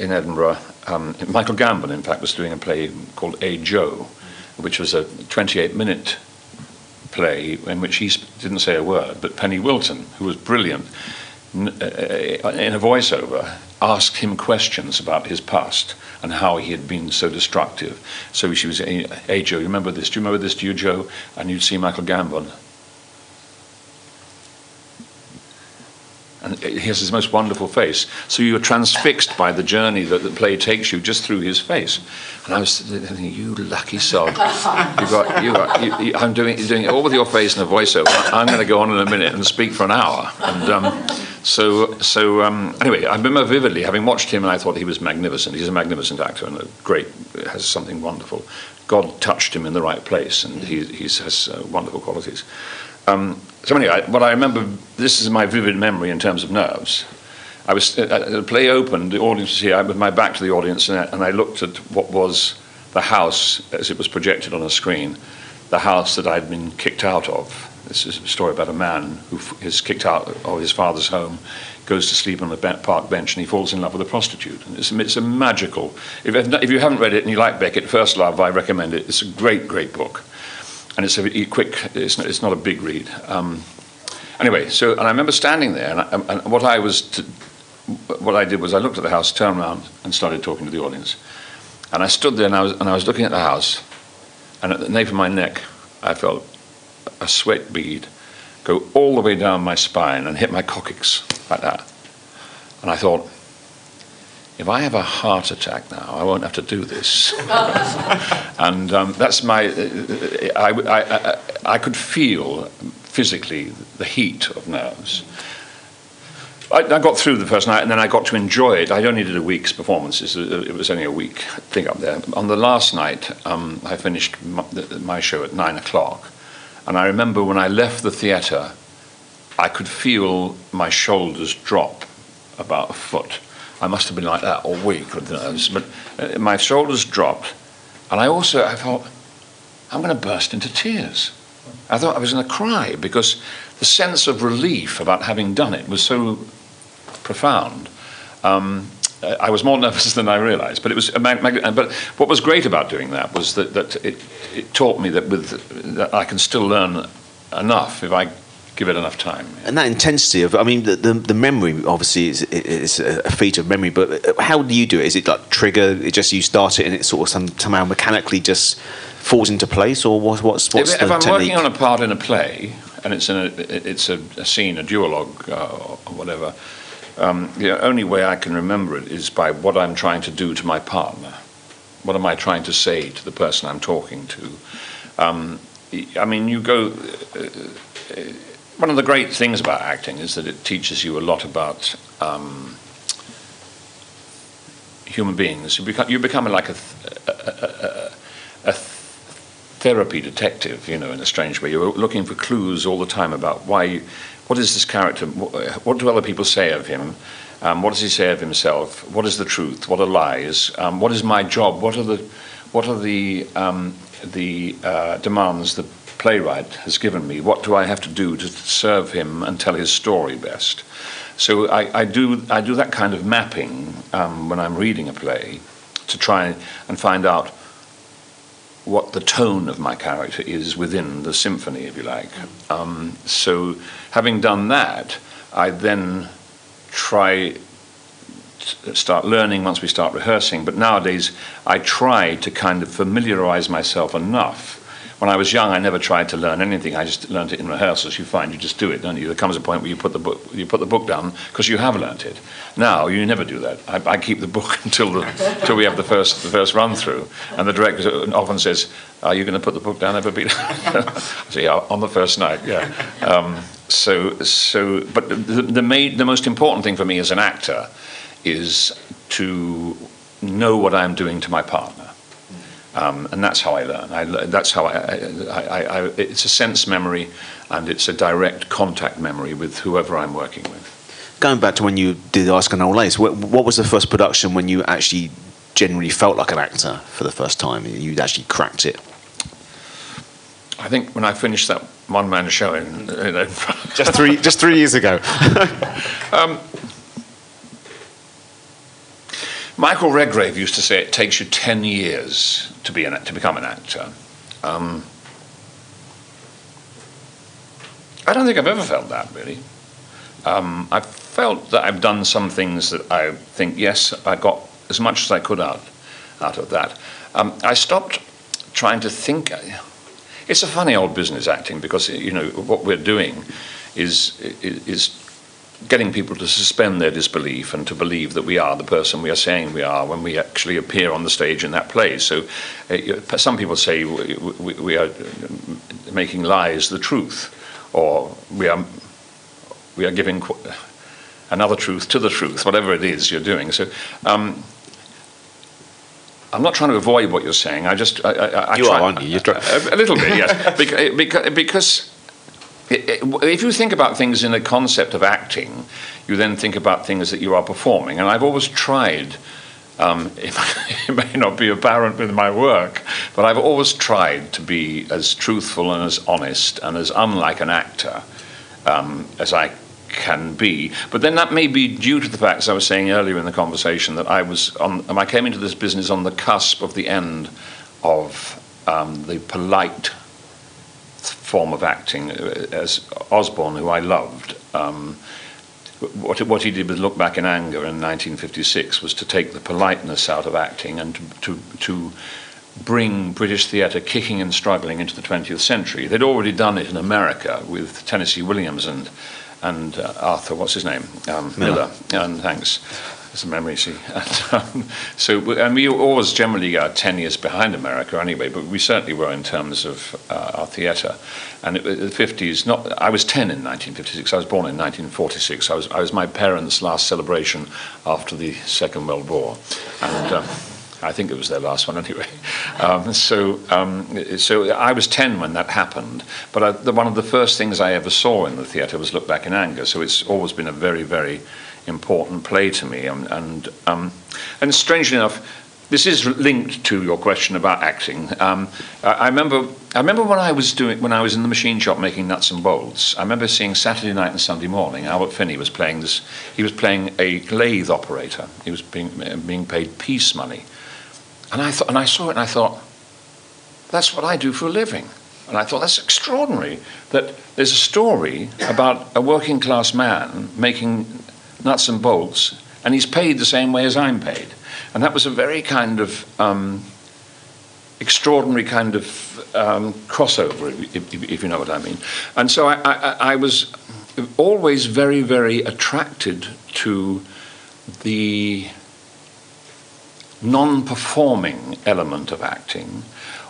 in Edinburgh, um, Michael Gambon, in fact, was doing a play called A. Joe, which was a 28 minute play in which he didn't say a word, but Penny Wilton, who was brilliant, uh, Uh, uh, in a voiceover, asked him questions about his past and how he had been so destructive. So she was, hey, Joe, you remember this? Do you remember this? Do you, Joe? And you'd see Michael Gambon. And he has his most wonderful face. So you're transfixed by the journey that the play takes you just through his face. And I was thinking, you lucky sod. You've got, you got, you, you, I'm doing, doing it all with your face and a voiceover. I'm going to go on in a minute and speak for an hour. And um, so, so um, anyway, I remember vividly having watched him and I thought he was magnificent. He's a magnificent actor and a great, has something wonderful. God touched him in the right place and he, he has uh, wonderful qualities. Um, so anyway, what I remember, this is my vivid memory in terms of nerves. I was uh, the play opened, the audience was here. I with my back to the audience, and I, and I looked at what was the house as it was projected on a screen, the house that I'd been kicked out of. This is a story about a man who is kicked out of his father's home, goes to sleep on be- park bench, and he falls in love with a prostitute. And it's, it's a magical. If, if you haven't read it and you like Beckett, First Love, I recommend it. It's a great, great book and it's a quick. It's not, it's not a big read. Um, anyway, so and I remember standing there, and, I, and what I was, to, what I did was I looked at the house, turned around, and started talking to the audience. And I stood there, and I was, and I was looking at the house, and at the nape of my neck, I felt a sweat bead go all the way down my spine and hit my coccyx like that. And I thought, if I have a heart attack now, I won't have to do this. *laughs* and um, that's my. I, I, I, I, could feel physically the heat of nerves. I, I, got through the first night, and then I got to enjoy it. I only did a week's performances, It was only a week thing up there. On the last night, um, I finished my show at nine o'clock, and I remember when I left the theatre, I could feel my shoulders drop about a foot I must have been like that all week with nerves. But uh, my shoulders dropped, and I also I thought, I'm going to burst into tears. I thought I was going to cry because the sense of relief about having done it was so profound. Um, I was more *laughs* nervous than I realised, but it was. But what was great about doing that was that, that it, it taught me that with that I can still learn enough if I give it enough time. And that intensity of, I mean, the, the, the memory obviously is, is a feat of memory, but how do you do it? Is it like trigger? It just you start it and it sort of some, somehow mechanically just falls into place, or what, what's what's if, if I'm technique? working on a part in a play and it's in a it's a, a scene, a duologue, uh, or whatever. Um, the only way I can remember it is by what I'm trying to do to my partner. What am I trying to say to the person I'm talking to? Um, I mean, you go. Uh, uh, one of the great things about acting is that it teaches you a lot about um, human beings. You become, you become like a, a, a, a, therapy detective, you know, in a strange way. You're looking for clues all the time about why, what is this character, what do other people say of him, um, what does he say of himself, what is the truth, what are lies, um, what is my job, what are the, what are the, um, the uh, demands that playwright has given me. What do I have to do to serve him and tell his story best? So I, I do I do that kind of mapping um, when I'm reading a play to try and find out what the tone of my character is within the symphony, if you like. Um, so having done that, I then try start learning once we start rehearsing. But nowadays, I try to kind of familiarize myself enough when I was young, I never tried to learn anything. I just learned it in rehearsals. You find you just do it, don't you? There comes a point where you put the book, you put the book down because you have learnt it. Now you never do that. I, I keep the book *laughs* until the, until we have the first the first run through, and the director often says, "Are you going to put the book down, ever, Peter?" *laughs* so yeah, on the first night, yeah. Um, so so, but the the, the most important thing for me as an actor is to know what I'm doing to my partner. Um, and that's how I learn. I, that's how I, I, I, It's a sense memory, and it's a direct contact memory with whoever I'm working with. Going back to when you did Oscar No Lace, what, what was the first production when you actually generally felt like an actor for the first time? You'd actually cracked it. I think when I finished that one-man show in, in just three just three years ago. *laughs* um, Michael Redgrave used to say it takes you 10 years to, be an, to become an actor. Um, I don't think I've ever felt that, really. Um, I've felt that I've done some things that I think, yes, I got as much as I could out, out of that. Um, I stopped trying to think. It's a funny old business acting because you know what we're doing is is getting people to suspend their disbelief and to believe that we are the person we are saying we are when we actually appear on the stage in that play. So, uh, some people say we, we, we, are making lies the truth, or we are we are giving another truth to the truth, whatever it is you're doing. So. Um, I'm not trying to avoid what you're saying. I just I, I, I you try, are, aren't you? You're *laughs* a, a little bit, yes. *laughs* because, because if you think about things in the concept of acting, you then think about things that you are performing. And I've always tried. Um, *laughs* it, may not be apparent with my work, but I've always tried to be as truthful and as honest and as unlike an actor um, as I can be. But then that may be due to the fact, as I was saying earlier in the conversation, that I was on, I came into this business on the cusp of the end of um, the polite form of acting, uh, as Osborne, who I loved. Um, what, what, he did with Look Back in Anger in 1956 was to take the politeness out of acting and to, to, to bring British theatre kicking and struggling into the 20th century. They'd already done it in America with Tennessee Williams and and uh, Arthur, what's his name? Um, Miller. Miller. And thanks. It's a memory, see. And, um, so, and we always generally are 10 years behind America anyway, but we certainly were in terms of uh, our theatre. And it, the 50s, not, I was 10 in 1956. I was born in 1946. I was, I was my parents' last celebration after the Second World War. And. Um, I think it was their last one anyway. *laughs* Um, so, um, so I was 10 when that happened, but I, the, one of the first things I ever saw in the theatre was Look Back in Anger, so it's always been a very, very important play to me. And, and, um, and strangely enough, this is linked to your question about acting. Um, I, remember, I remember when I was doing when I was in the machine shop making nuts and bolts. I remember seeing Saturday night and Sunday morning. Albert Finney was playing this. He was playing a lathe operator. He was being being paid piece money, and I, thought, and I saw it and I thought, that's what I do for a living. And I thought, that's extraordinary that there's a story about a working class man making nuts and bolts, and he's paid the same way as I'm paid. And that was a very kind of um, extraordinary kind of um, crossover, if, if, you know what I mean. And so I, I, I was always very, very attracted to the non performing element of acting,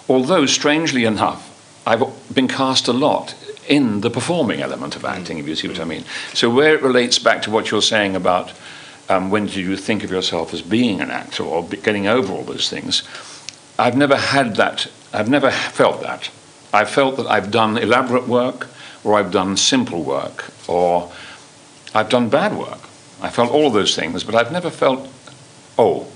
although, strangely enough, I've been cast a lot in the performing element of acting, if you see what I mean. So, where it relates back to what you're saying about um, when do you think of yourself as being an actor or getting over all those things, I've never had that, I've never felt that. I've felt that I've done elaborate work, or I've done simple work, or I've done bad work. I felt all those things, but I've never felt, oh,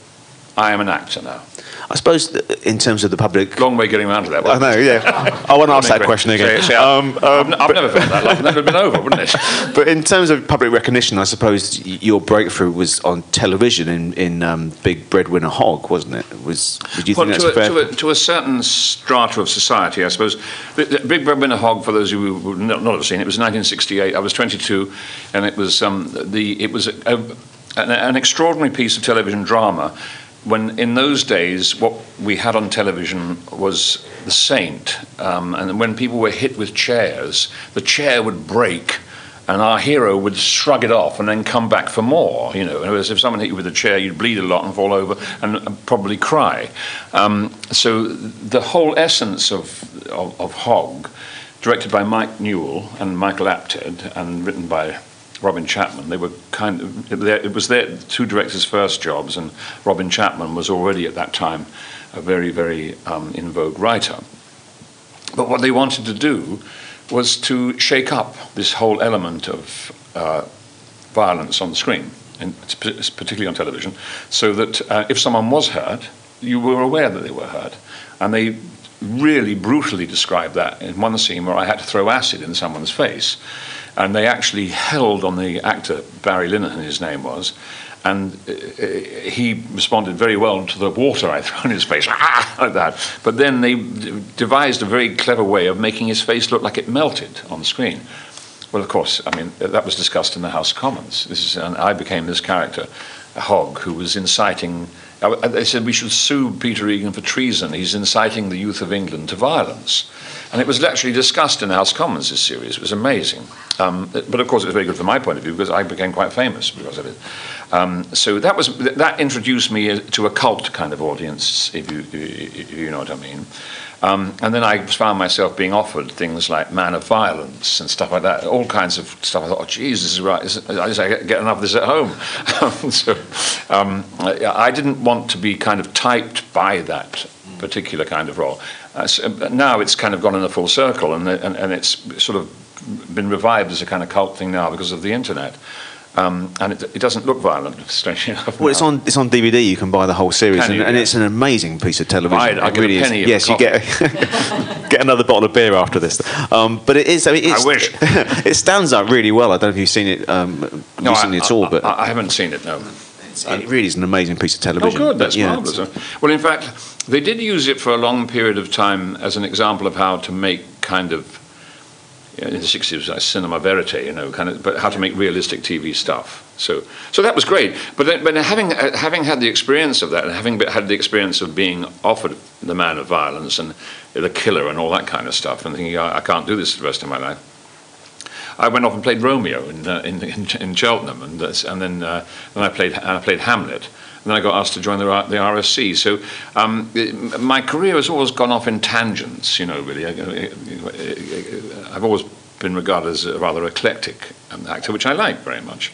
I am an actor now. I suppose in terms of the public. Long way getting around to that. I know, yeah. *laughs* I want to ask that question again. Say, say, um, um, I've, I've never felt that. Life never been over, wouldn't it? *laughs* But in terms of public recognition, I suppose your breakthrough was on television in, in um, Big Breadwinner Hog, wasn't it? Was did you well, think to that's a, fair? To a, to a, certain strata of society, I suppose. Big Breadwinner Hog, for those of you who not, not have seen it, was 1968. I was 22, and it was um, the it was a, an, an extraordinary piece of television drama when in those days what we had on television was the saint um, and when people were hit with chairs the chair would break and our hero would shrug it off and then come back for more you know. Whereas if someone hit you with a chair you'd bleed a lot and fall over and probably cry. Um, so the whole essence of, of, of directed by mike newell and michael apted and written by Robin Chapman. They were kind of, it was their two directors' first jobs, and Robin Chapman was already at that time a very, very um, in vogue writer. But what they wanted to do was to shake up this whole element of uh, violence on the screen, and particularly on television, so that uh, if someone was hurt, you were aware that they were hurt. And they really brutally described that in one scene where I had to throw acid in someone's face and they actually held on the actor Barry Linehan, his name was, and uh, he responded very well to the water I threw in his face, *laughs* like that. But then they devised a very clever way of making his face look like it melted on the screen. Well, of course, I mean, that was discussed in the House of Commons. This is, and I became this character, Hogg, who was inciting. uh, They said we should sue Peter Egan for treason. He's inciting the youth of England to violence. And it was actually discussed in the House Commons, this series. It was amazing. Um, but of course, it was very good from my point of view because I became quite famous because of it. Um, so that, was, that introduced me to a cult kind of audience, if you, if you know what I mean. Um, and then I found myself being offered things like Man of Violence and stuff like that, all kinds of stuff. I thought, oh, is right. I just I get enough of this at home. *laughs* so um, I didn't want to be kind of typed by that particular kind of role. Uh, so, now it's kind of gone in a full circle, and, and, and it's sort of been revived as a kind of cult thing now because of the internet. Um, and it, it doesn't look violent, *laughs* strangely enough. Well, it's on it's on DVD. You can buy the whole series, and, you? and Yeah. it's an amazing piece of television. Right, I it really penny is. Yes, you get *laughs* *laughs* get another bottle of beer after this. Um, but it is. I, mean, it's, wish. it stands up really well. I don't know if you've seen it um, No, recently I, at all, I- but I, I haven't seen it. No. It really is an amazing piece of television. Oh, good. That's yeah, marvelous. Well, in fact, they did use it for a long period of time as an example of how to make kind of you know, in the 60s it was like cinema verite, you know, kind of, but how to make realistic TV stuff. So, so that was great. But then, but having uh, having had the experience of that, and having had the experience of being offered the man of violence and the killer and all that kind of stuff, and thinking I, I can't do this for the rest of my life. I went off and played Romeo in uh, in, in, in Cheltenham, and, that's- and then uh, then I played I played Hamlet. And then I got asked to join the, the RSC. So um, it- my career has always gone off in tangents, you know, really. I, have always been regarded as a rather eclectic um, actor, which I like very much.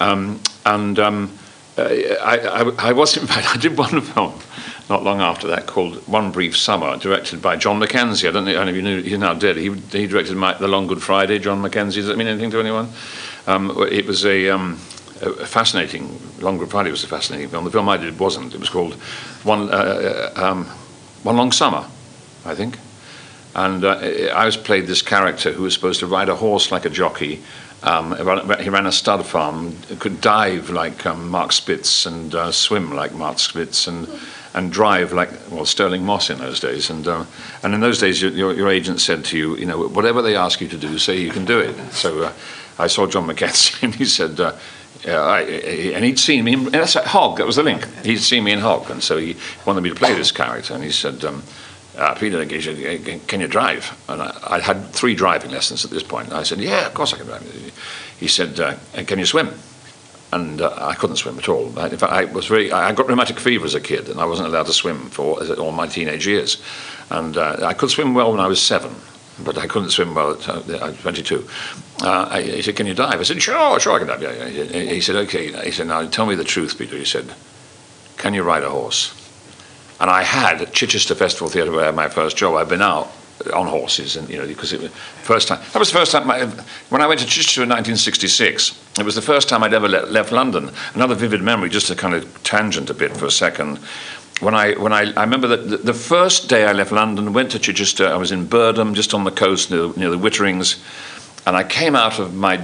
Um, and um, uh, I, I, I was, *laughs* in fact, I did one *laughs* film not long after that called One Brief Summer, directed by John Mackenzie. I don't know I don't if you knew, he's now dead. He, he directed my, The Long Good Friday, John Mackenzie. Does that mean anything to anyone? Um, it was a, um, a fascinating, Long Good Friday was a fascinating film. The film I did wasn't. It was called One, uh, uh, um, One Long Summer, I think. And uh, I was played this character who was supposed to ride a horse like a jockey. Um, he ran- he ran a stud farm, could dive like um, Mark Spitz and uh, swim like Mark Spitz and and drive like well Sterling Moss in those days. And uh, and in those days, your, your, your agent said to you, you know, whatever they ask you to do, say you can do it. So uh, I saw John Mackenzie, *laughs* and he said. Uh, I, and he'd seen me in that's at Hog. That was the link. He'd seen me in Hog, and so he wanted me to play this character. And he said, um, uh, Peter, "Can- can you drive? And I, I had three driving lessons at this point. And I said, yeah, of course I can drive. He said, uh, can you swim? And uh, I couldn't swim at all. I- In fact, I was very. I got rheumatic fever as a kid, and I wasn't allowed to swim for all my teenage years. And uh, I could swim well when I was seven, but I couldn't swim well at uh, 22. Uh, I, he said, "Can you dive?" I said, "Sure, sure, I can dive." Yeah, yeah. He- He said, "Okay." He said, "Now tell me the truth, Peter." He said, "Can you ride a horse?" And I had at Chichester Festival Theatre, where I had my first job. I'd been out on horses, and you know, because it was first time. That was the first time when I went to Chichester in 1966. It was the first time I'd ever le- left London. Another vivid memory, just to kind of tangent a bit for a second. When I when I, I remember that the, the first day I left London, went to Chichester. I was in Birdham, just on the coast near, near the Witterings, and I came out of my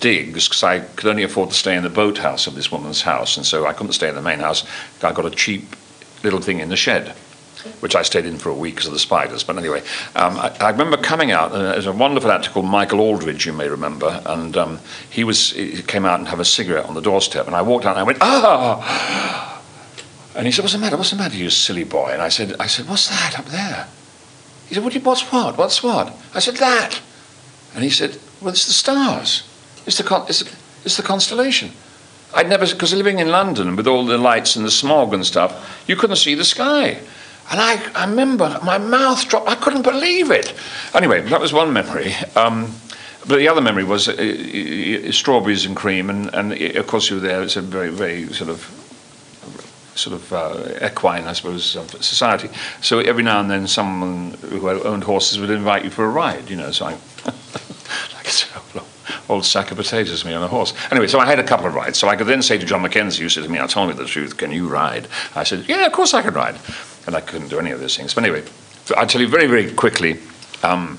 digs because I could only afford to stay in the boathouse of this woman's house, and so I couldn't stay in the main house. I got a cheap little thing in the shed, which I stayed in for a week because of the spiders. But anyway, um, I, I remember coming out, and there's a wonderful actor called Michael Aldridge, you may remember, and um, he was he came out and have a cigarette on the doorstep, and I walked out and I went, ah. And he said, "What's the matter? What's the matter, you silly boy?" And I said, "I said, what's that up there?" He said, what, you- "What's what? What's what?" I said, "That." And he said, "Well, it's the stars. It's the con- it's, it's the constellation." I'd never, because living in London with all the lights and the smog and stuff, you couldn't see the sky. And I, I remember my mouth dropped. I couldn't believe it. Anyway, that was one memory. Um, but the other memory was uh, uh, uh, strawberries and cream, and, and uh, of course you were there. It's a very, very sort of sort of uh, equine, I suppose, of society. So every now and then, someone who owned horses would invite you for a ride. You know, so I, *laughs* a old- sack of potatoes, me on a horse. Anyway, so I had a couple of rides. So I could then say to John Mackenzie, who said to me, "Now tell me the truth. Can you ride?" I said, "Yeah, of course I can ride," and I couldn't do any of those things. But anyway, I'll tell you very, very quickly. Um,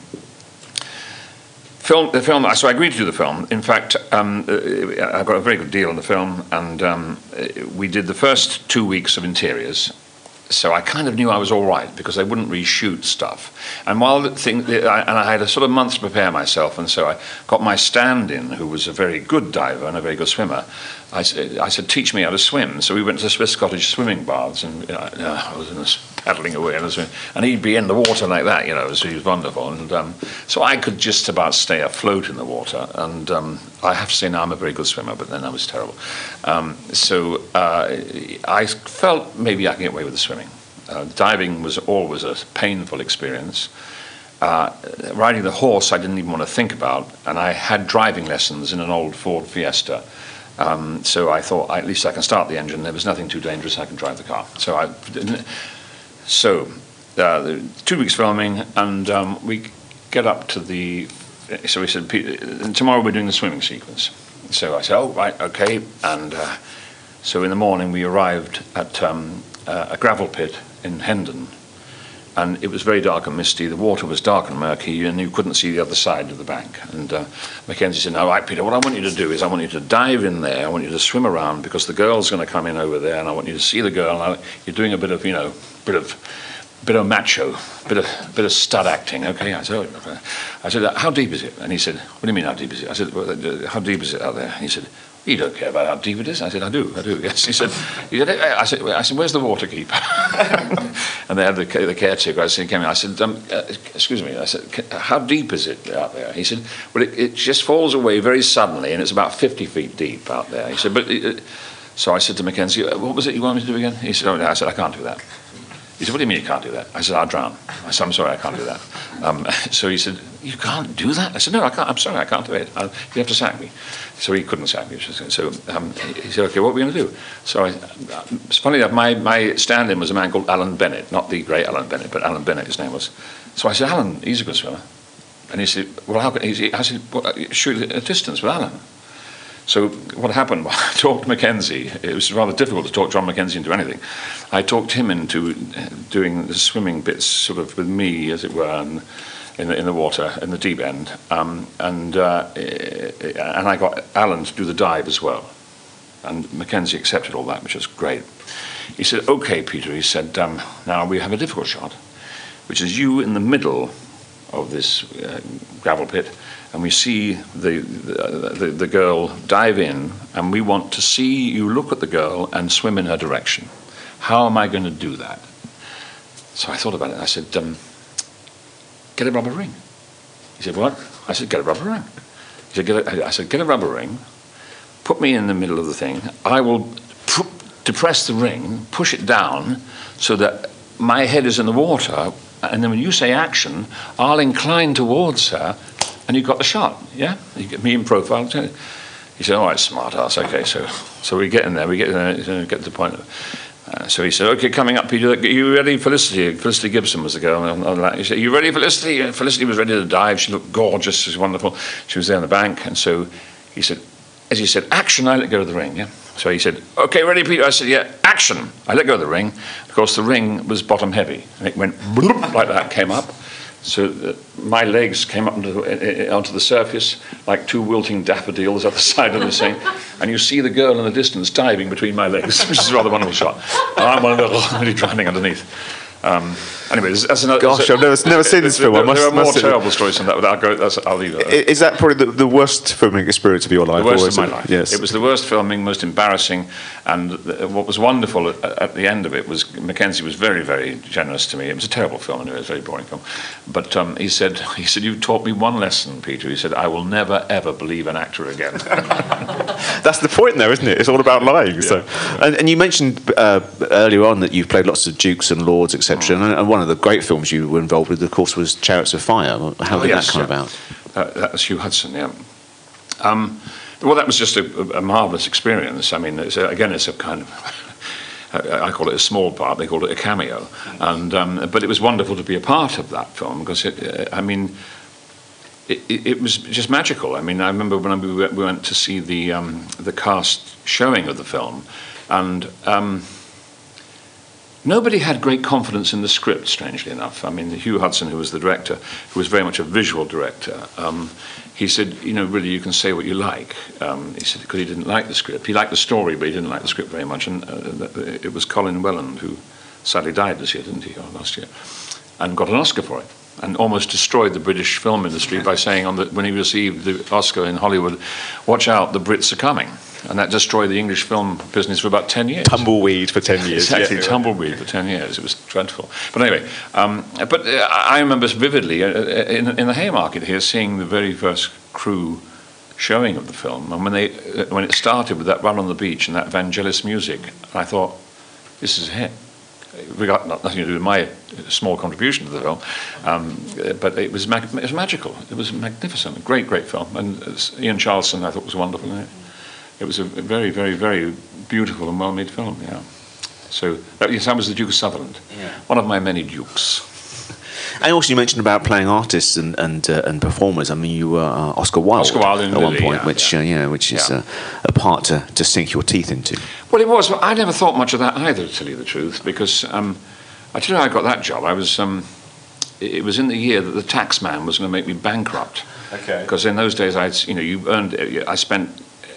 film, the film. So I agreed to do the film. In fact, um, uh, I got a very good deal on the film, and um, uh, we did the first two weeks of interiors. So I kind of knew I was all right because they wouldn't reshoot stuff. And while the thing, and I had a sort of month to prepare myself, and so I got my stand-in, who was a very good diver and a very good swimmer. I I said, teach me how to swim. So we went to the Swiss Cottage swimming baths, and you know, I was in this paddling away, and, and he'd be in the water like that, you know, so he was wonderful. And um, so I could just about stay afloat in the water. And um, I have to say now I'm a very good swimmer, but then I was terrible. Um, so uh, I felt maybe I could get away with the swimming. Uh, diving was always a painful experience. Uh, riding the horse, I didn't even want to think about, and I had driving lessons in an old Ford Fiesta. Um, so I thought at least I can start the engine. There was nothing too dangerous. I can drive the car. So I, so uh, two weeks filming, and um, we get up to the. So we said tomorrow we're doing the swimming sequence. So I said, oh right, okay, and uh, so in the morning we arrived at um, uh, a gravel pit in Hendon, and it was very dark and misty. The water was dark and murky, and you couldn't see the other side of the bank. And uh, Mackenzie said, "All right, Peter, what I want you to do is I want you to dive in there. I want you to swim around because the girl's going to come in over there, and I want you to see the girl. And I, you're doing a bit of, you know, bit of." Bit of macho, bit of bit of stud acting. Okay, I said, oh, I said, how deep is it? And he said, what do you mean how deep is it? I said, well, uh, how deep is it out there? And He said, you don't care about how deep it is. I said, I do, I do. Yes. He said, he said I said, I said, where's the waterkeeper? and they had the, the caretaker. I said, came in. I said, um, uh, excuse me. I said, how deep is it out there? He said, well, it, it, just falls away very suddenly, and it's about 50 feet deep out there. He said, but. So I said to Mackenzie, what was it you wanted me to do again? He said, oh, no. I said, I can't do that. He said, what do you mean you can't do that? I said, I'll drown. I said, I'm sorry, I can't do that. Um, *laughs* so he said, you can't do that? I said, no, I can't. I'm sorry, I can't do it. I'll, you have to sack me. So he couldn't sack me. So um, he said, okay, what are we going to do? So I, it's funny enough, my, my stand-in was a man called Alan Bennett, not the great Alan Bennett, but Alan Bennett, his name was. So I said, Alan, he's a good swimmer. And he said, well, how can he? I said, well, shoot a distance with Alan. So what happened? *laughs* Well, I talked Mackenzie. It was rather difficult to talk John Mackenzie into anything. I talked him into doing the swimming bits, sort of with me, as it were, and in the, in the water in the deep end. Um, and uh, and I got Alan to do the dive as well. And Mackenzie accepted all that, which was great. He said, "Okay, Peter." He said, um, "Now we have a difficult shot, which is you in the middle of this uh, gravel pit." And we see the, the, the, girl dive in, and we want to see you look at the girl and swim in her direction. How am I going to do that? So I thought about it. I said, um, get a rubber ring. He said, what? I said, get a rubber ring. He said, get a, I said, get a rubber ring, put me in the middle of the thing. I will pr- depress the ring, push it down so that my head is in the water, and then when you say action, I'll incline towards her and you got the shot. Yeah, you get me in profile. He said, "All right, smart ass. Okay, so so we get in there. We get in there, get to the point." Uh, so he said, "Okay, coming up, Peter. Are you ready, Felicity? Felicity Gibson was the girl." And he said, "Are you ready, Felicity?" Felicity was ready to dive. She looked gorgeous. She was wonderful. She was there on the bank, and so he said, as he said, "Action!" I let go of the ring. Yeah. So he said, "Okay, ready, Peter?" I said, "Yeah." Action! I let go of the ring. Of course, the ring was bottom heavy, and it went like that, came up. So uh, my legs came up onto, uh, uh, onto, the surface like two wilting daffodils at the *laughs* side of the thing, and you see the girl in the distance diving between my legs, *laughs* which is a rather wonderful shot. I'm really *laughs* drowning underneath. Um, anyway, that's another. Gosh, I've never, never seen this film. There, must, there are more terrible stories than that, but I'll, go, I'll leave it. Is that probably the, the, worst filming experience of your life? The worst of my it? life. Yes. It was the worst filming, most embarrassing, and the, what was wonderful at, at, the end of it was Mackenzie was very, very generous to me. It was a terrible film, anyway, it was a very boring film. But um, he said, *laughs* he said, you taught me one lesson, Peter. He said, I will never ever believe an actor again. *laughs* That's the point, though, isn't it? It's all about lying. Yeah. So, and, and, you mentioned uh, earlier on that you've played lots of dukes and lords, etc. And, and one of the great films you were involved with, of course, was Chariots of Fire. How did oh, yes, that come yeah. about? Uh, that was Hugh Hudson, yeah. Um, well, that was just a, a marvellous experience. I mean, it's a, again, it's a kind of. *laughs* I call it a small part. They called it a cameo, and um, but it was wonderful to be a part of that film because it. Uh, I mean, it, it, it, was just magical. I mean, I remember when we went to see the um, the cast showing of the film, and um, Nobody had great confidence in the script, strangely enough. I mean, Hugh Hudson, who was the director, who was very much a visual director, um, he said, you know, really, you can say what you like. Um, he said, because he didn't like the script. He liked the story, but he didn't like the script very much. And uh, it was Colin Welland, who sadly died this year, didn't he, or last year, and got an Oscar for it. And almost destroyed the British film industry by saying on the, when he received the Oscar in Hollywood, watch out, the Brits are coming and that destroyed the English film business for about 10 years. Tumbleweed for 10 years. exactly, yeah. tumbleweed for 10 years. It was dreadful. But anyway, um, but uh, I remember vividly uh, uh, in, in the Haymarket here seeing the very first crew showing of the film. And when, they, uh, when it started with that run on the beach and that Vangelis music, I thought, this is a hit. We got nothing to do with my small contribution to the film, um, but it was, mag- it was magical. It was magnificent, a great, great film. And Ian Charleson, I thought, was wonderful in it was a very, very, very beautiful and well-made film. Yeah. So that, yes, that was the Duke of Sutherland, yeah. one of my many dukes. And also, you mentioned about playing artists and and, uh, and performers. I mean, you were uh, Oscar Wilde, Oscar Wilde at Lillie, one point, yeah, which yeah. Uh, yeah, which is a, a part to, to sink your teeth into. Well, it was. I never thought much of that either, to tell you the truth, because um, I tell you how I got that job. I was. Um, it was in the year that the tax man was going to make me bankrupt. Okay. Because in those days, I'd you know you earned. I spent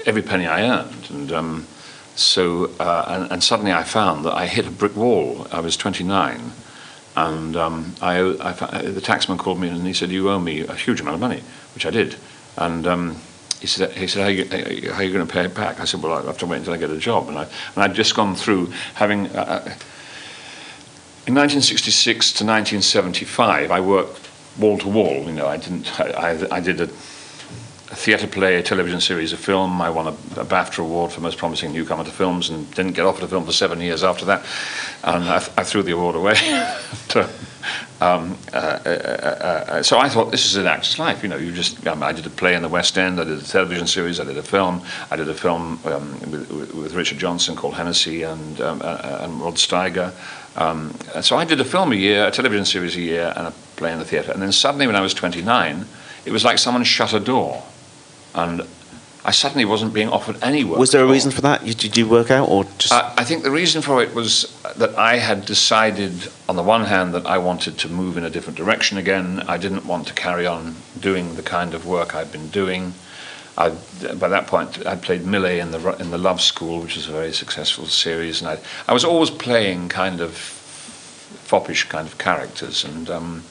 every penny I earned. And um, so, uh, and, and, suddenly I found that I hit a brick wall. I was 29. And um, I, I, the taxman called me and he said, You owe me a huge amount of money, which I did. And um, he said, he said how, are you, how are you going to pay it back? I said, Well, I have to wait until I get a job. And, I, and I'd just gone through having. Uh, uh in 1966 to 1975, I worked wall to wall. You know, I didn't. I, I, I did a theatre play, a television series, a film. I won a, a, BAFTA award for most promising newcomer to films and didn't get offered a film for seven years after that. And I, I threw the award away. *laughs* to, um, uh, uh, uh, so I thought, this is an actor's life. You know, you just, um, I did a play in the West End, I did a television series, I did a film. I did a film um, with, with, Richard Johnson called Hennessy and, um, and Rod Steiger. Um, so I did a film a year, a television series a year, and a play in the theatre. And then suddenly, when I was 29, it was like someone shut a door and I suddenly wasn't being offered any work. Was there a reason for that? Did you work out, or just? Uh, I think the reason for it was that I had decided, on the one hand, that I wanted to move in a different direction again. I didn't want to carry on doing the kind of work I'd been doing. I, by that point, I'd played Millais in the in the Love School, which was a very successful series, and I I was always playing kind of foppish kind of characters, and um,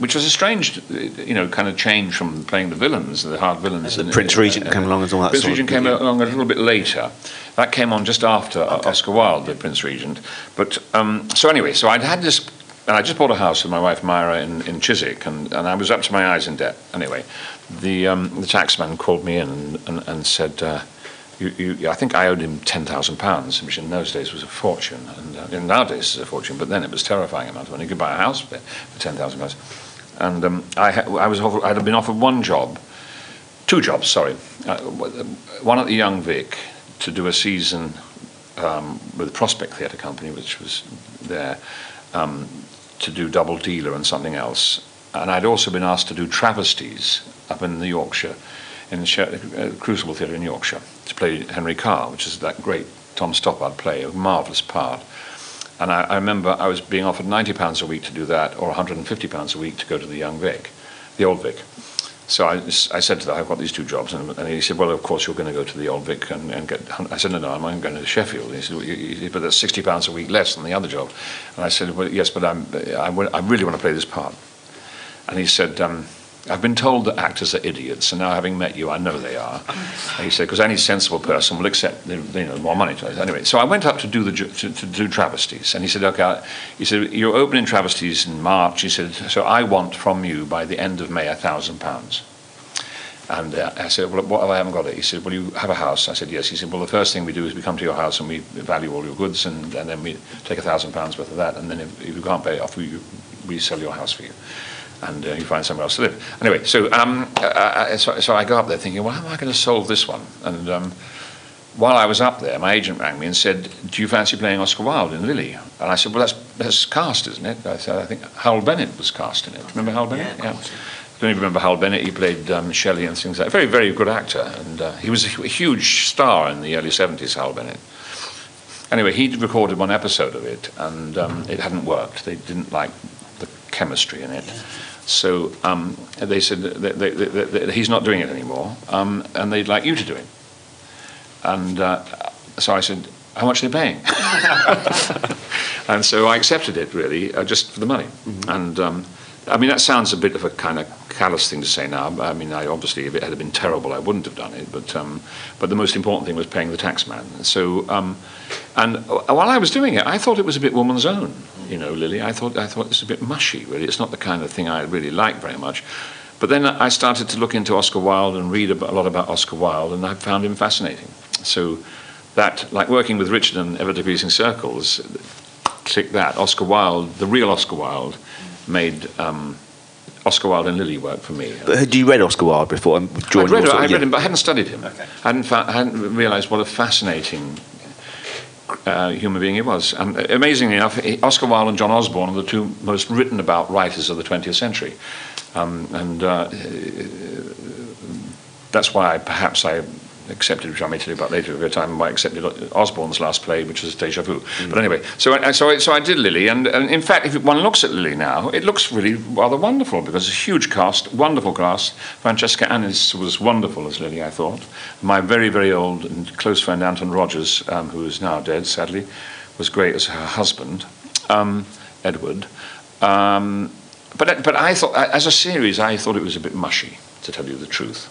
which was a strange, you know, kind of change from playing the villains, the hard villains. And Prince Regent uh, came along as all that. Sort. Prince Regent came along a little bit later. That came on just after okay. Oscar Wilde, the Prince Regent. But um, so anyway, so I'd had this, and I just bought a house with my wife Myra in, in Chiswick, and, and I was up to my eyes in debt. Anyway, the um, the taxman called me in and, and, and said. Uh, you, you, I think I owed him ten thousand pounds, which in those days was a fortune, and, uh, nowadays it's a fortune. But then it was terrifying amount of money. You could buy a house for, for ten thousand pounds. And um, I, ha- I was offered, I'd been offered one job, two jobs, sorry. Uh, one at the Young Vic to do a season um, with the Prospect Theatre Company, which was there, um, to do Double Dealer and something else. And I'd also been asked to do travesties up in the Yorkshire, in the uh, Crucible Theatre in Yorkshire, to play Henry Carr, which is that great Tom Stoppard play, a marvellous part. And I, I remember I was being offered £90 a week to do that, or £150 a week to go to the Young Vic, the Old Vic. So I, I said to them, I've got these two jobs. And, and, he said, well, of course, you're going to go to the Old Vic and, and get... I said, no, no, I'm going to Sheffield. And he said, well, you, you, but that's £60 a week less than the other job. And I said, well, yes, but I'm, I, I really want to play this part. And he said, um, I've been told that actors are idiots, and now having met you, I know they are. And he said, because any sensible person will accept you know, more money. Anyway, so I went up to do the to, to do travesties, and he said, okay. He said, you're opening travesties in March. He said, so I want from you by the end of May a thousand pounds. And uh, I said, well, what, if I haven't got it. He said, well, you have a house. I said, yes. He said, well, the first thing we do is we come to your house and we value all your goods, and, and then we take a thousand pounds worth of that, and then if, if you can't pay it off, we, we sell your house for you and uh, you find somewhere else to live. Anyway, so, um, uh, uh, so, so, I go up there thinking, well, how am I going to solve this one? And um, while I was up there, my agent rang me and said, do you fancy playing Oscar Wilde in Lillie? And I said, well, that's, that's cast, isn't it? I said, I think Hywel Bennett was cast in it. Remember Hywel Bennett? Yeah. yeah. I don't even remember Hywel Bennett. He played um, Shelley and things like that. Very, very good actor. And uh, he was a huge star in the early 70s, Hywel Bennett. anyway, he'd recorded one episode of it, and um, it hadn't worked. They didn't like the chemistry in it. So um, they said that, they, that, that he's not doing it anymore, um, and they'd like you to do it. And uh, so I said, how much are they paying? *laughs* and so I accepted it, really, uh, just for the money. And um, I mean, that sounds a bit of a kind of callous thing to say now. I mean, I obviously, if it had been terrible, I wouldn't have done it. But um, but the most important thing was paying the taxman. So um, and while I was doing it, I thought it was a bit woman's own. You know, Lillie. I thought I thought it's a bit mushy. Really, it's not the kind of thing I really like very much. But then I started to look into Oscar Wilde and read a lot about Oscar Wilde, and I found him fascinating. So that, like working with Richard and Ever Decreasing Circles, click that. Oscar Wilde, the real Oscar Wilde, made um, Oscar Wilde and Lillie work for me. But had you read Oscar Wilde before? I'd read, your I of- read yeah. him, but I hadn't studied him. Okay. I hadn't, fa- I hadn't realised what a fascinating uh, human being he was. And uh, amazingly enough, Oscar Wilde and John Osborne are the two most written about writers of the 20th century. Um, and uh, that's why I, perhaps I accepted, which I may tell you about later at a time, I accepted Osborne's last play, which was Deja Vu. But anyway, so I, so I, so I did Lillie, and, and in fact, if one looks at Lillie now, it looks really rather wonderful because it's a huge cast, wonderful cast. Francesca Annis was wonderful as Lillie, I thought. My very, very old and close friend Anton Rodgers, um, who is now dead, sadly, was great as her husband, um, Edward. Um, but, but I thought, as a series, I thought it was a bit mushy, to tell you the truth.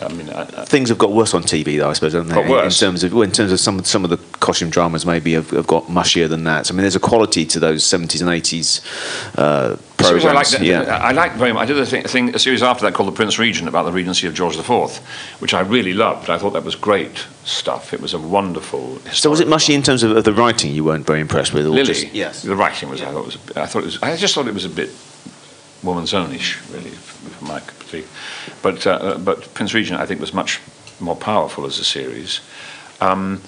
I mean, I, I, Things have got worse on TV, though. I suppose, haven't they? Got In- worse. in terms of well, in terms of some some of the costume dramas, maybe have, have got mushier than that. So, I mean, there's a quality to those 70s and 80s uh, series I like liked, yeah. I liked very much. I did a, thing, a, thing, a series after that called The Prince Regent about the regency of George IV, which I really loved. I thought that was great stuff. It was a wonderful. So, was it historical mushy in terms of, of the writing? You weren't very impressed with, or Lillie, just yes? the writing was. I thought it was. I thought it was. I just thought it was a bit woman's ownish, really, for my cup of tea. But uh, but Prince Regent, I think, was much more powerful as a series. Um,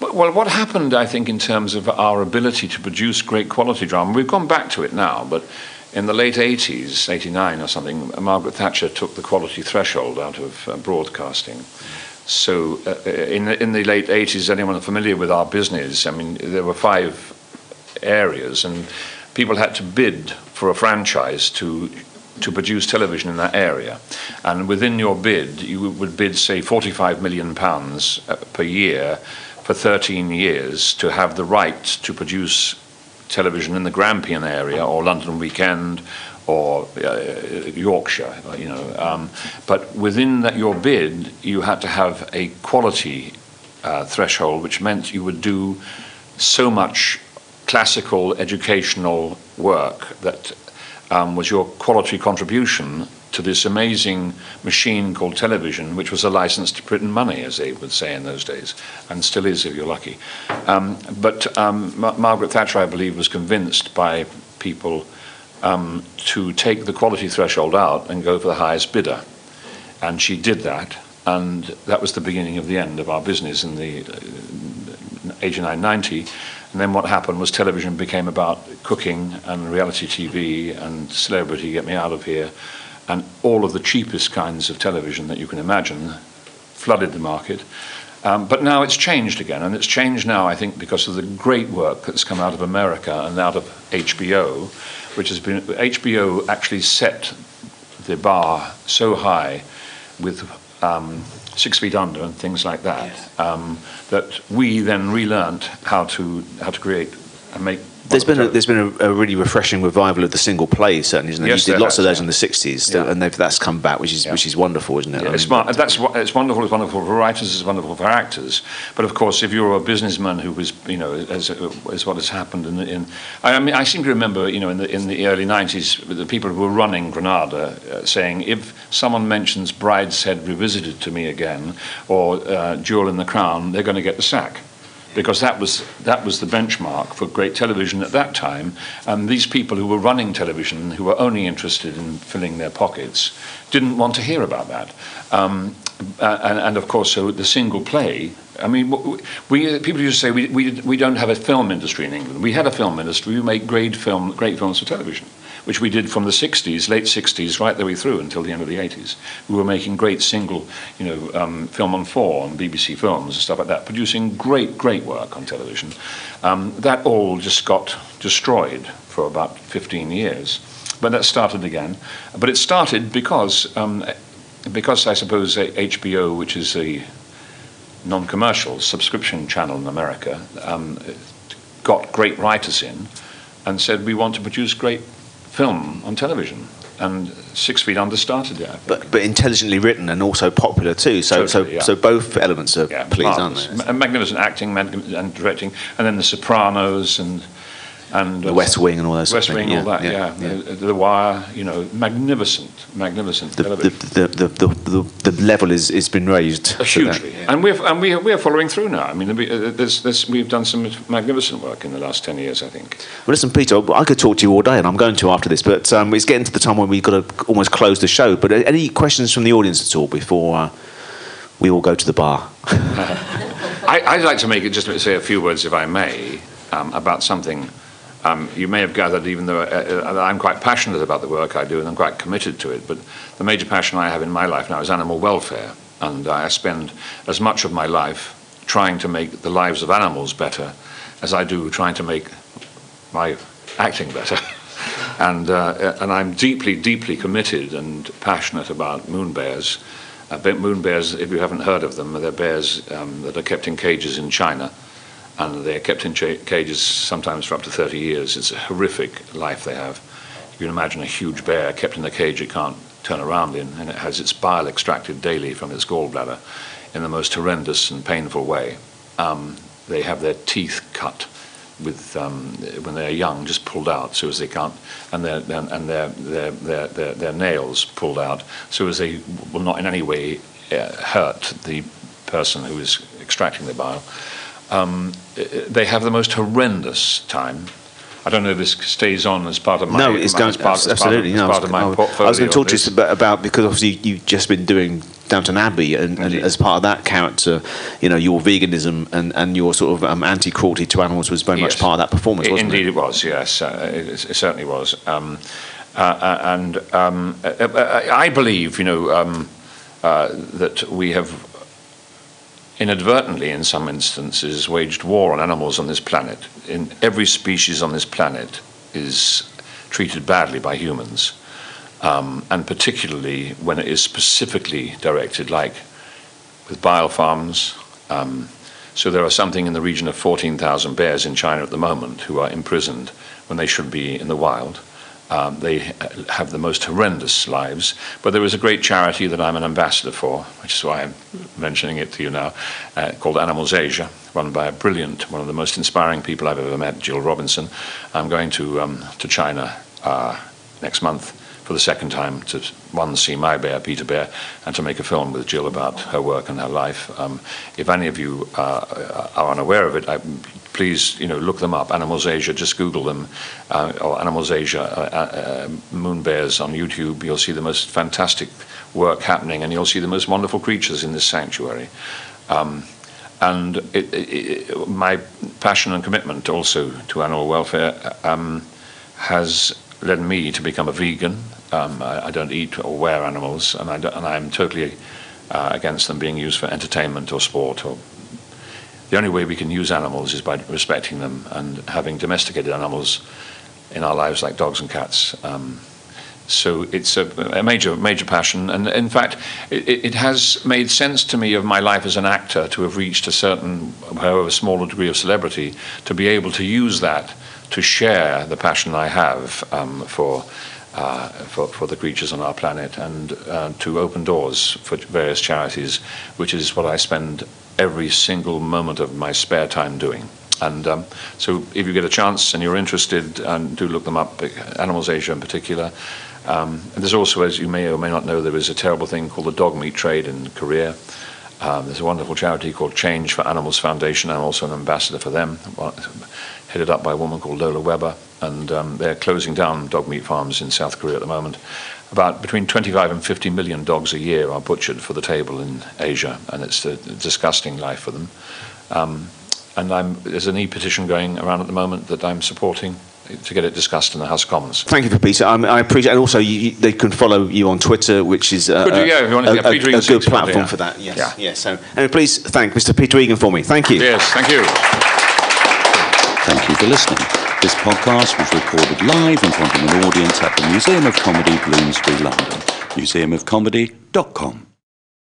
well, what happened, I think, in terms of our ability to produce great quality drama, we've gone back to it now, but in the late 80s, 89 or something, Margaret Thatcher took the quality threshold out of uh, broadcasting. So uh, in, the, in the late 80s, anyone familiar with our business, I mean, there were five areas, and people had to bid for a franchise to to produce television in that area. And within your bid, you would bid, say, 45 million pounds uh, per year for 13 years to have the right to produce television in the Grampian area or London Weekend or uh, Yorkshire, you know. Um, but within that your bid, you had to have a quality uh, threshold, which meant you would do so much classical educational work that um, was your quality contribution to this amazing machine called television, which was a license to print money, as they would say in those days, and still is if you're lucky. Um, but um, Ma- Margaret Thatcher, I believe, was convinced by people um, to take the quality threshold out and go for the highest bidder. And she did that, and that was the beginning of the end of our business in the uh, 89 90. And then what happened was television became about cooking and reality TV and celebrity, get me out of here, and all of the cheapest kinds of television that you can imagine flooded the market. Um, but now it's changed again, and it's changed now, I think, because of the great work that's come out of America and out of HBO, which has been HBO actually set the bar so high with um, Six Feet Under and things like that um, that we then relearned how to how to create and make. There's been a, there's been a, a really refreshing revival of the single plays, certainly, isn't there? Yes, you did lots of those yeah. in the '60s, Yeah. and that's come back, which is Yeah. which is wonderful, isn't it? Yeah, I it's, mean, smart. That's it's wonderful. It's wonderful for writers. It's wonderful for actors. But of course, if you're a businessman who was, you know, as, as what has happened in, the, in I mean, I seem to remember, you know, in the in the early '90s, the people who were running Granada uh, saying, if someone mentions Brideshead Revisited to me again, or uh, Jewel in the Crown, they're going to get the sack. Because that was that was the benchmark for great television at that time, and these people who were running television, who were only interested in filling their pockets, didn't want to hear about that. Um, and, and of course, so the single play. I mean, we people used to say we, we we don't have a film industry in England. We had a film industry. We make great film great films for television. Which we did from the 60s, late 60s, right the way through until the end of the 80s. We were making great single, you know, um, film on four on BBC Films and stuff like that, producing great, great work on television. Um, that all just got destroyed for about 15 years. But that started again. But it started because, um, because I suppose HBO, which is a non-commercial subscription channel in America, um, got great writers in and said, we want to produce great film on television. And Six Feet Under started it. But, but intelligently written and also popular too. So, Totally, so, yeah. so both elements are Yeah, pleased, aren't they? Ma- Magnificent acting and directing, and then The Sopranos and and The West Wing and all those West Wing, things, all that, yeah, The, Wire, you know, magnificent, magnificent The, the, the, the, level is, has been raised. Hugely, and we're and we're, we're following through now. I mean, we- uh, there's, there's, we've done some magnificent work in the last ten years, I think. Well, listen, Peter, I could talk to you all day, and I'm going to after this, but um, it's getting to the time when we've got to almost close the show. But uh, any questions from the audience at all before uh, we all go to the bar? *laughs* I, I'd like to make it just to say a few words, if I may, um, about something. Um, you may have gathered, even though uh, uh, I'm quite passionate about the work I do and I'm quite committed to it, but the major passion I have in my life now is animal welfare. And I spend as much of my life trying to make the lives of animals better as I do trying to make my acting better. *laughs* and, uh, and I'm deeply, deeply committed and passionate about moon bears. Uh, moon bears, if you haven't heard of them, they're bears um, that are kept in cages in China. And they're kept in cages sometimes for up to 30 years. It's a horrific life they have. You can imagine a huge bear kept in a cage it can't turn around in, and it has its bile extracted daily from its gallbladder in the most horrendous and painful way. Um, they have their teeth cut with um, when they're young, just pulled out, so as they can't, and their and their their their, their, their nails pulled out, so as they will not in any way uh, hurt the person who is extracting the bile. Um, they have the most horrendous time. I don't know if this stays on as part of my no, it's going as part, as part of- absolutely. as no, I part was, of my I was- portfolio. I was going to talk to you about, because obviously you've just been doing Downton Abbey, and, and as part of that character, you know, your veganism and, and your sort of um, anti-cruelty to animals was very much part of that performance, Indeed, it? it was. Yes, uh, it, it certainly was. Um, uh, uh, and um, uh, uh, I believe, you know, um, uh, that we have inadvertently, in some instances, waged war on animals on this planet. In every species on this planet is treated badly by humans, um, and particularly when it is specifically directed, like with bile farms. Um, so there are something in the region of 14,000 bears in China at the moment who are imprisoned when they should be in the wild. Um, they have the most horrendous lives, but there is a great charity that I'm an ambassador for, which is why I'm mentioning it to you now, uh, called Animals Asia, run by a brilliant, one of the most inspiring people I've ever met, Jill Robinson. I'm going to um, to China uh, next month for the second time to one see my bear, Peter Bear, and to make a film with Jill about her work and her life. Um, if any of you uh, are unaware of it, I, please you know look them up. Animals Asia, just Google them, uh, or Animals Asia uh, uh, moon bears on YouTube. You'll see the most fantastic work happening, and you'll see the most wonderful creatures in this sanctuary. Um, and it, it, my passion and commitment also to animal welfare um, has led me to become a vegan. Um, I, I don't eat or wear animals, and, I I'm totally uh, against them being used for entertainment or sport. Or the only way we can use animals is by respecting them and having domesticated animals in our lives, like dogs and cats. Um, so it's a, a major, major passion, and in fact, it, it has made sense to me of my life as an actor to have reached a certain, however small a degree of celebrity, to be able to use that to share the passion I have um, for, uh, for for the creatures on our planet, and uh, to open doors for various charities, which is what I spend every single moment of my spare time doing. And um, so, if you get a chance and you're interested, um, do look them up. Animals Asia, in particular. Um, and there's also, as you may or may not know, there is a terrible thing called the dog meat trade in Korea. Um, there's a wonderful charity called Change for Animals Foundation. I'm also an ambassador for them, headed up by a woman called Lola Webber, and um, they're closing down dog meat farms in South Korea at the moment. About between 25 and 50 million dogs a year are butchered for the table in Asia, and it's a disgusting life for them. Um, and I'm, there's an e-petition going around at the moment that I'm supporting to get it discussed in the House of Commons. Thank you, for Peter. Um, I appreciate, and also you, they can follow you on Twitter, which is uh, a, good platform for that. Yes, yeah. yes. So, and please thank Mr. Peter Egan for me. Thank you. Yes, thank you. Thank you for listening. This podcast was recorded live in front of an audience at the Museum of Comedy, Bloomsbury, London. museumofcomedy.com.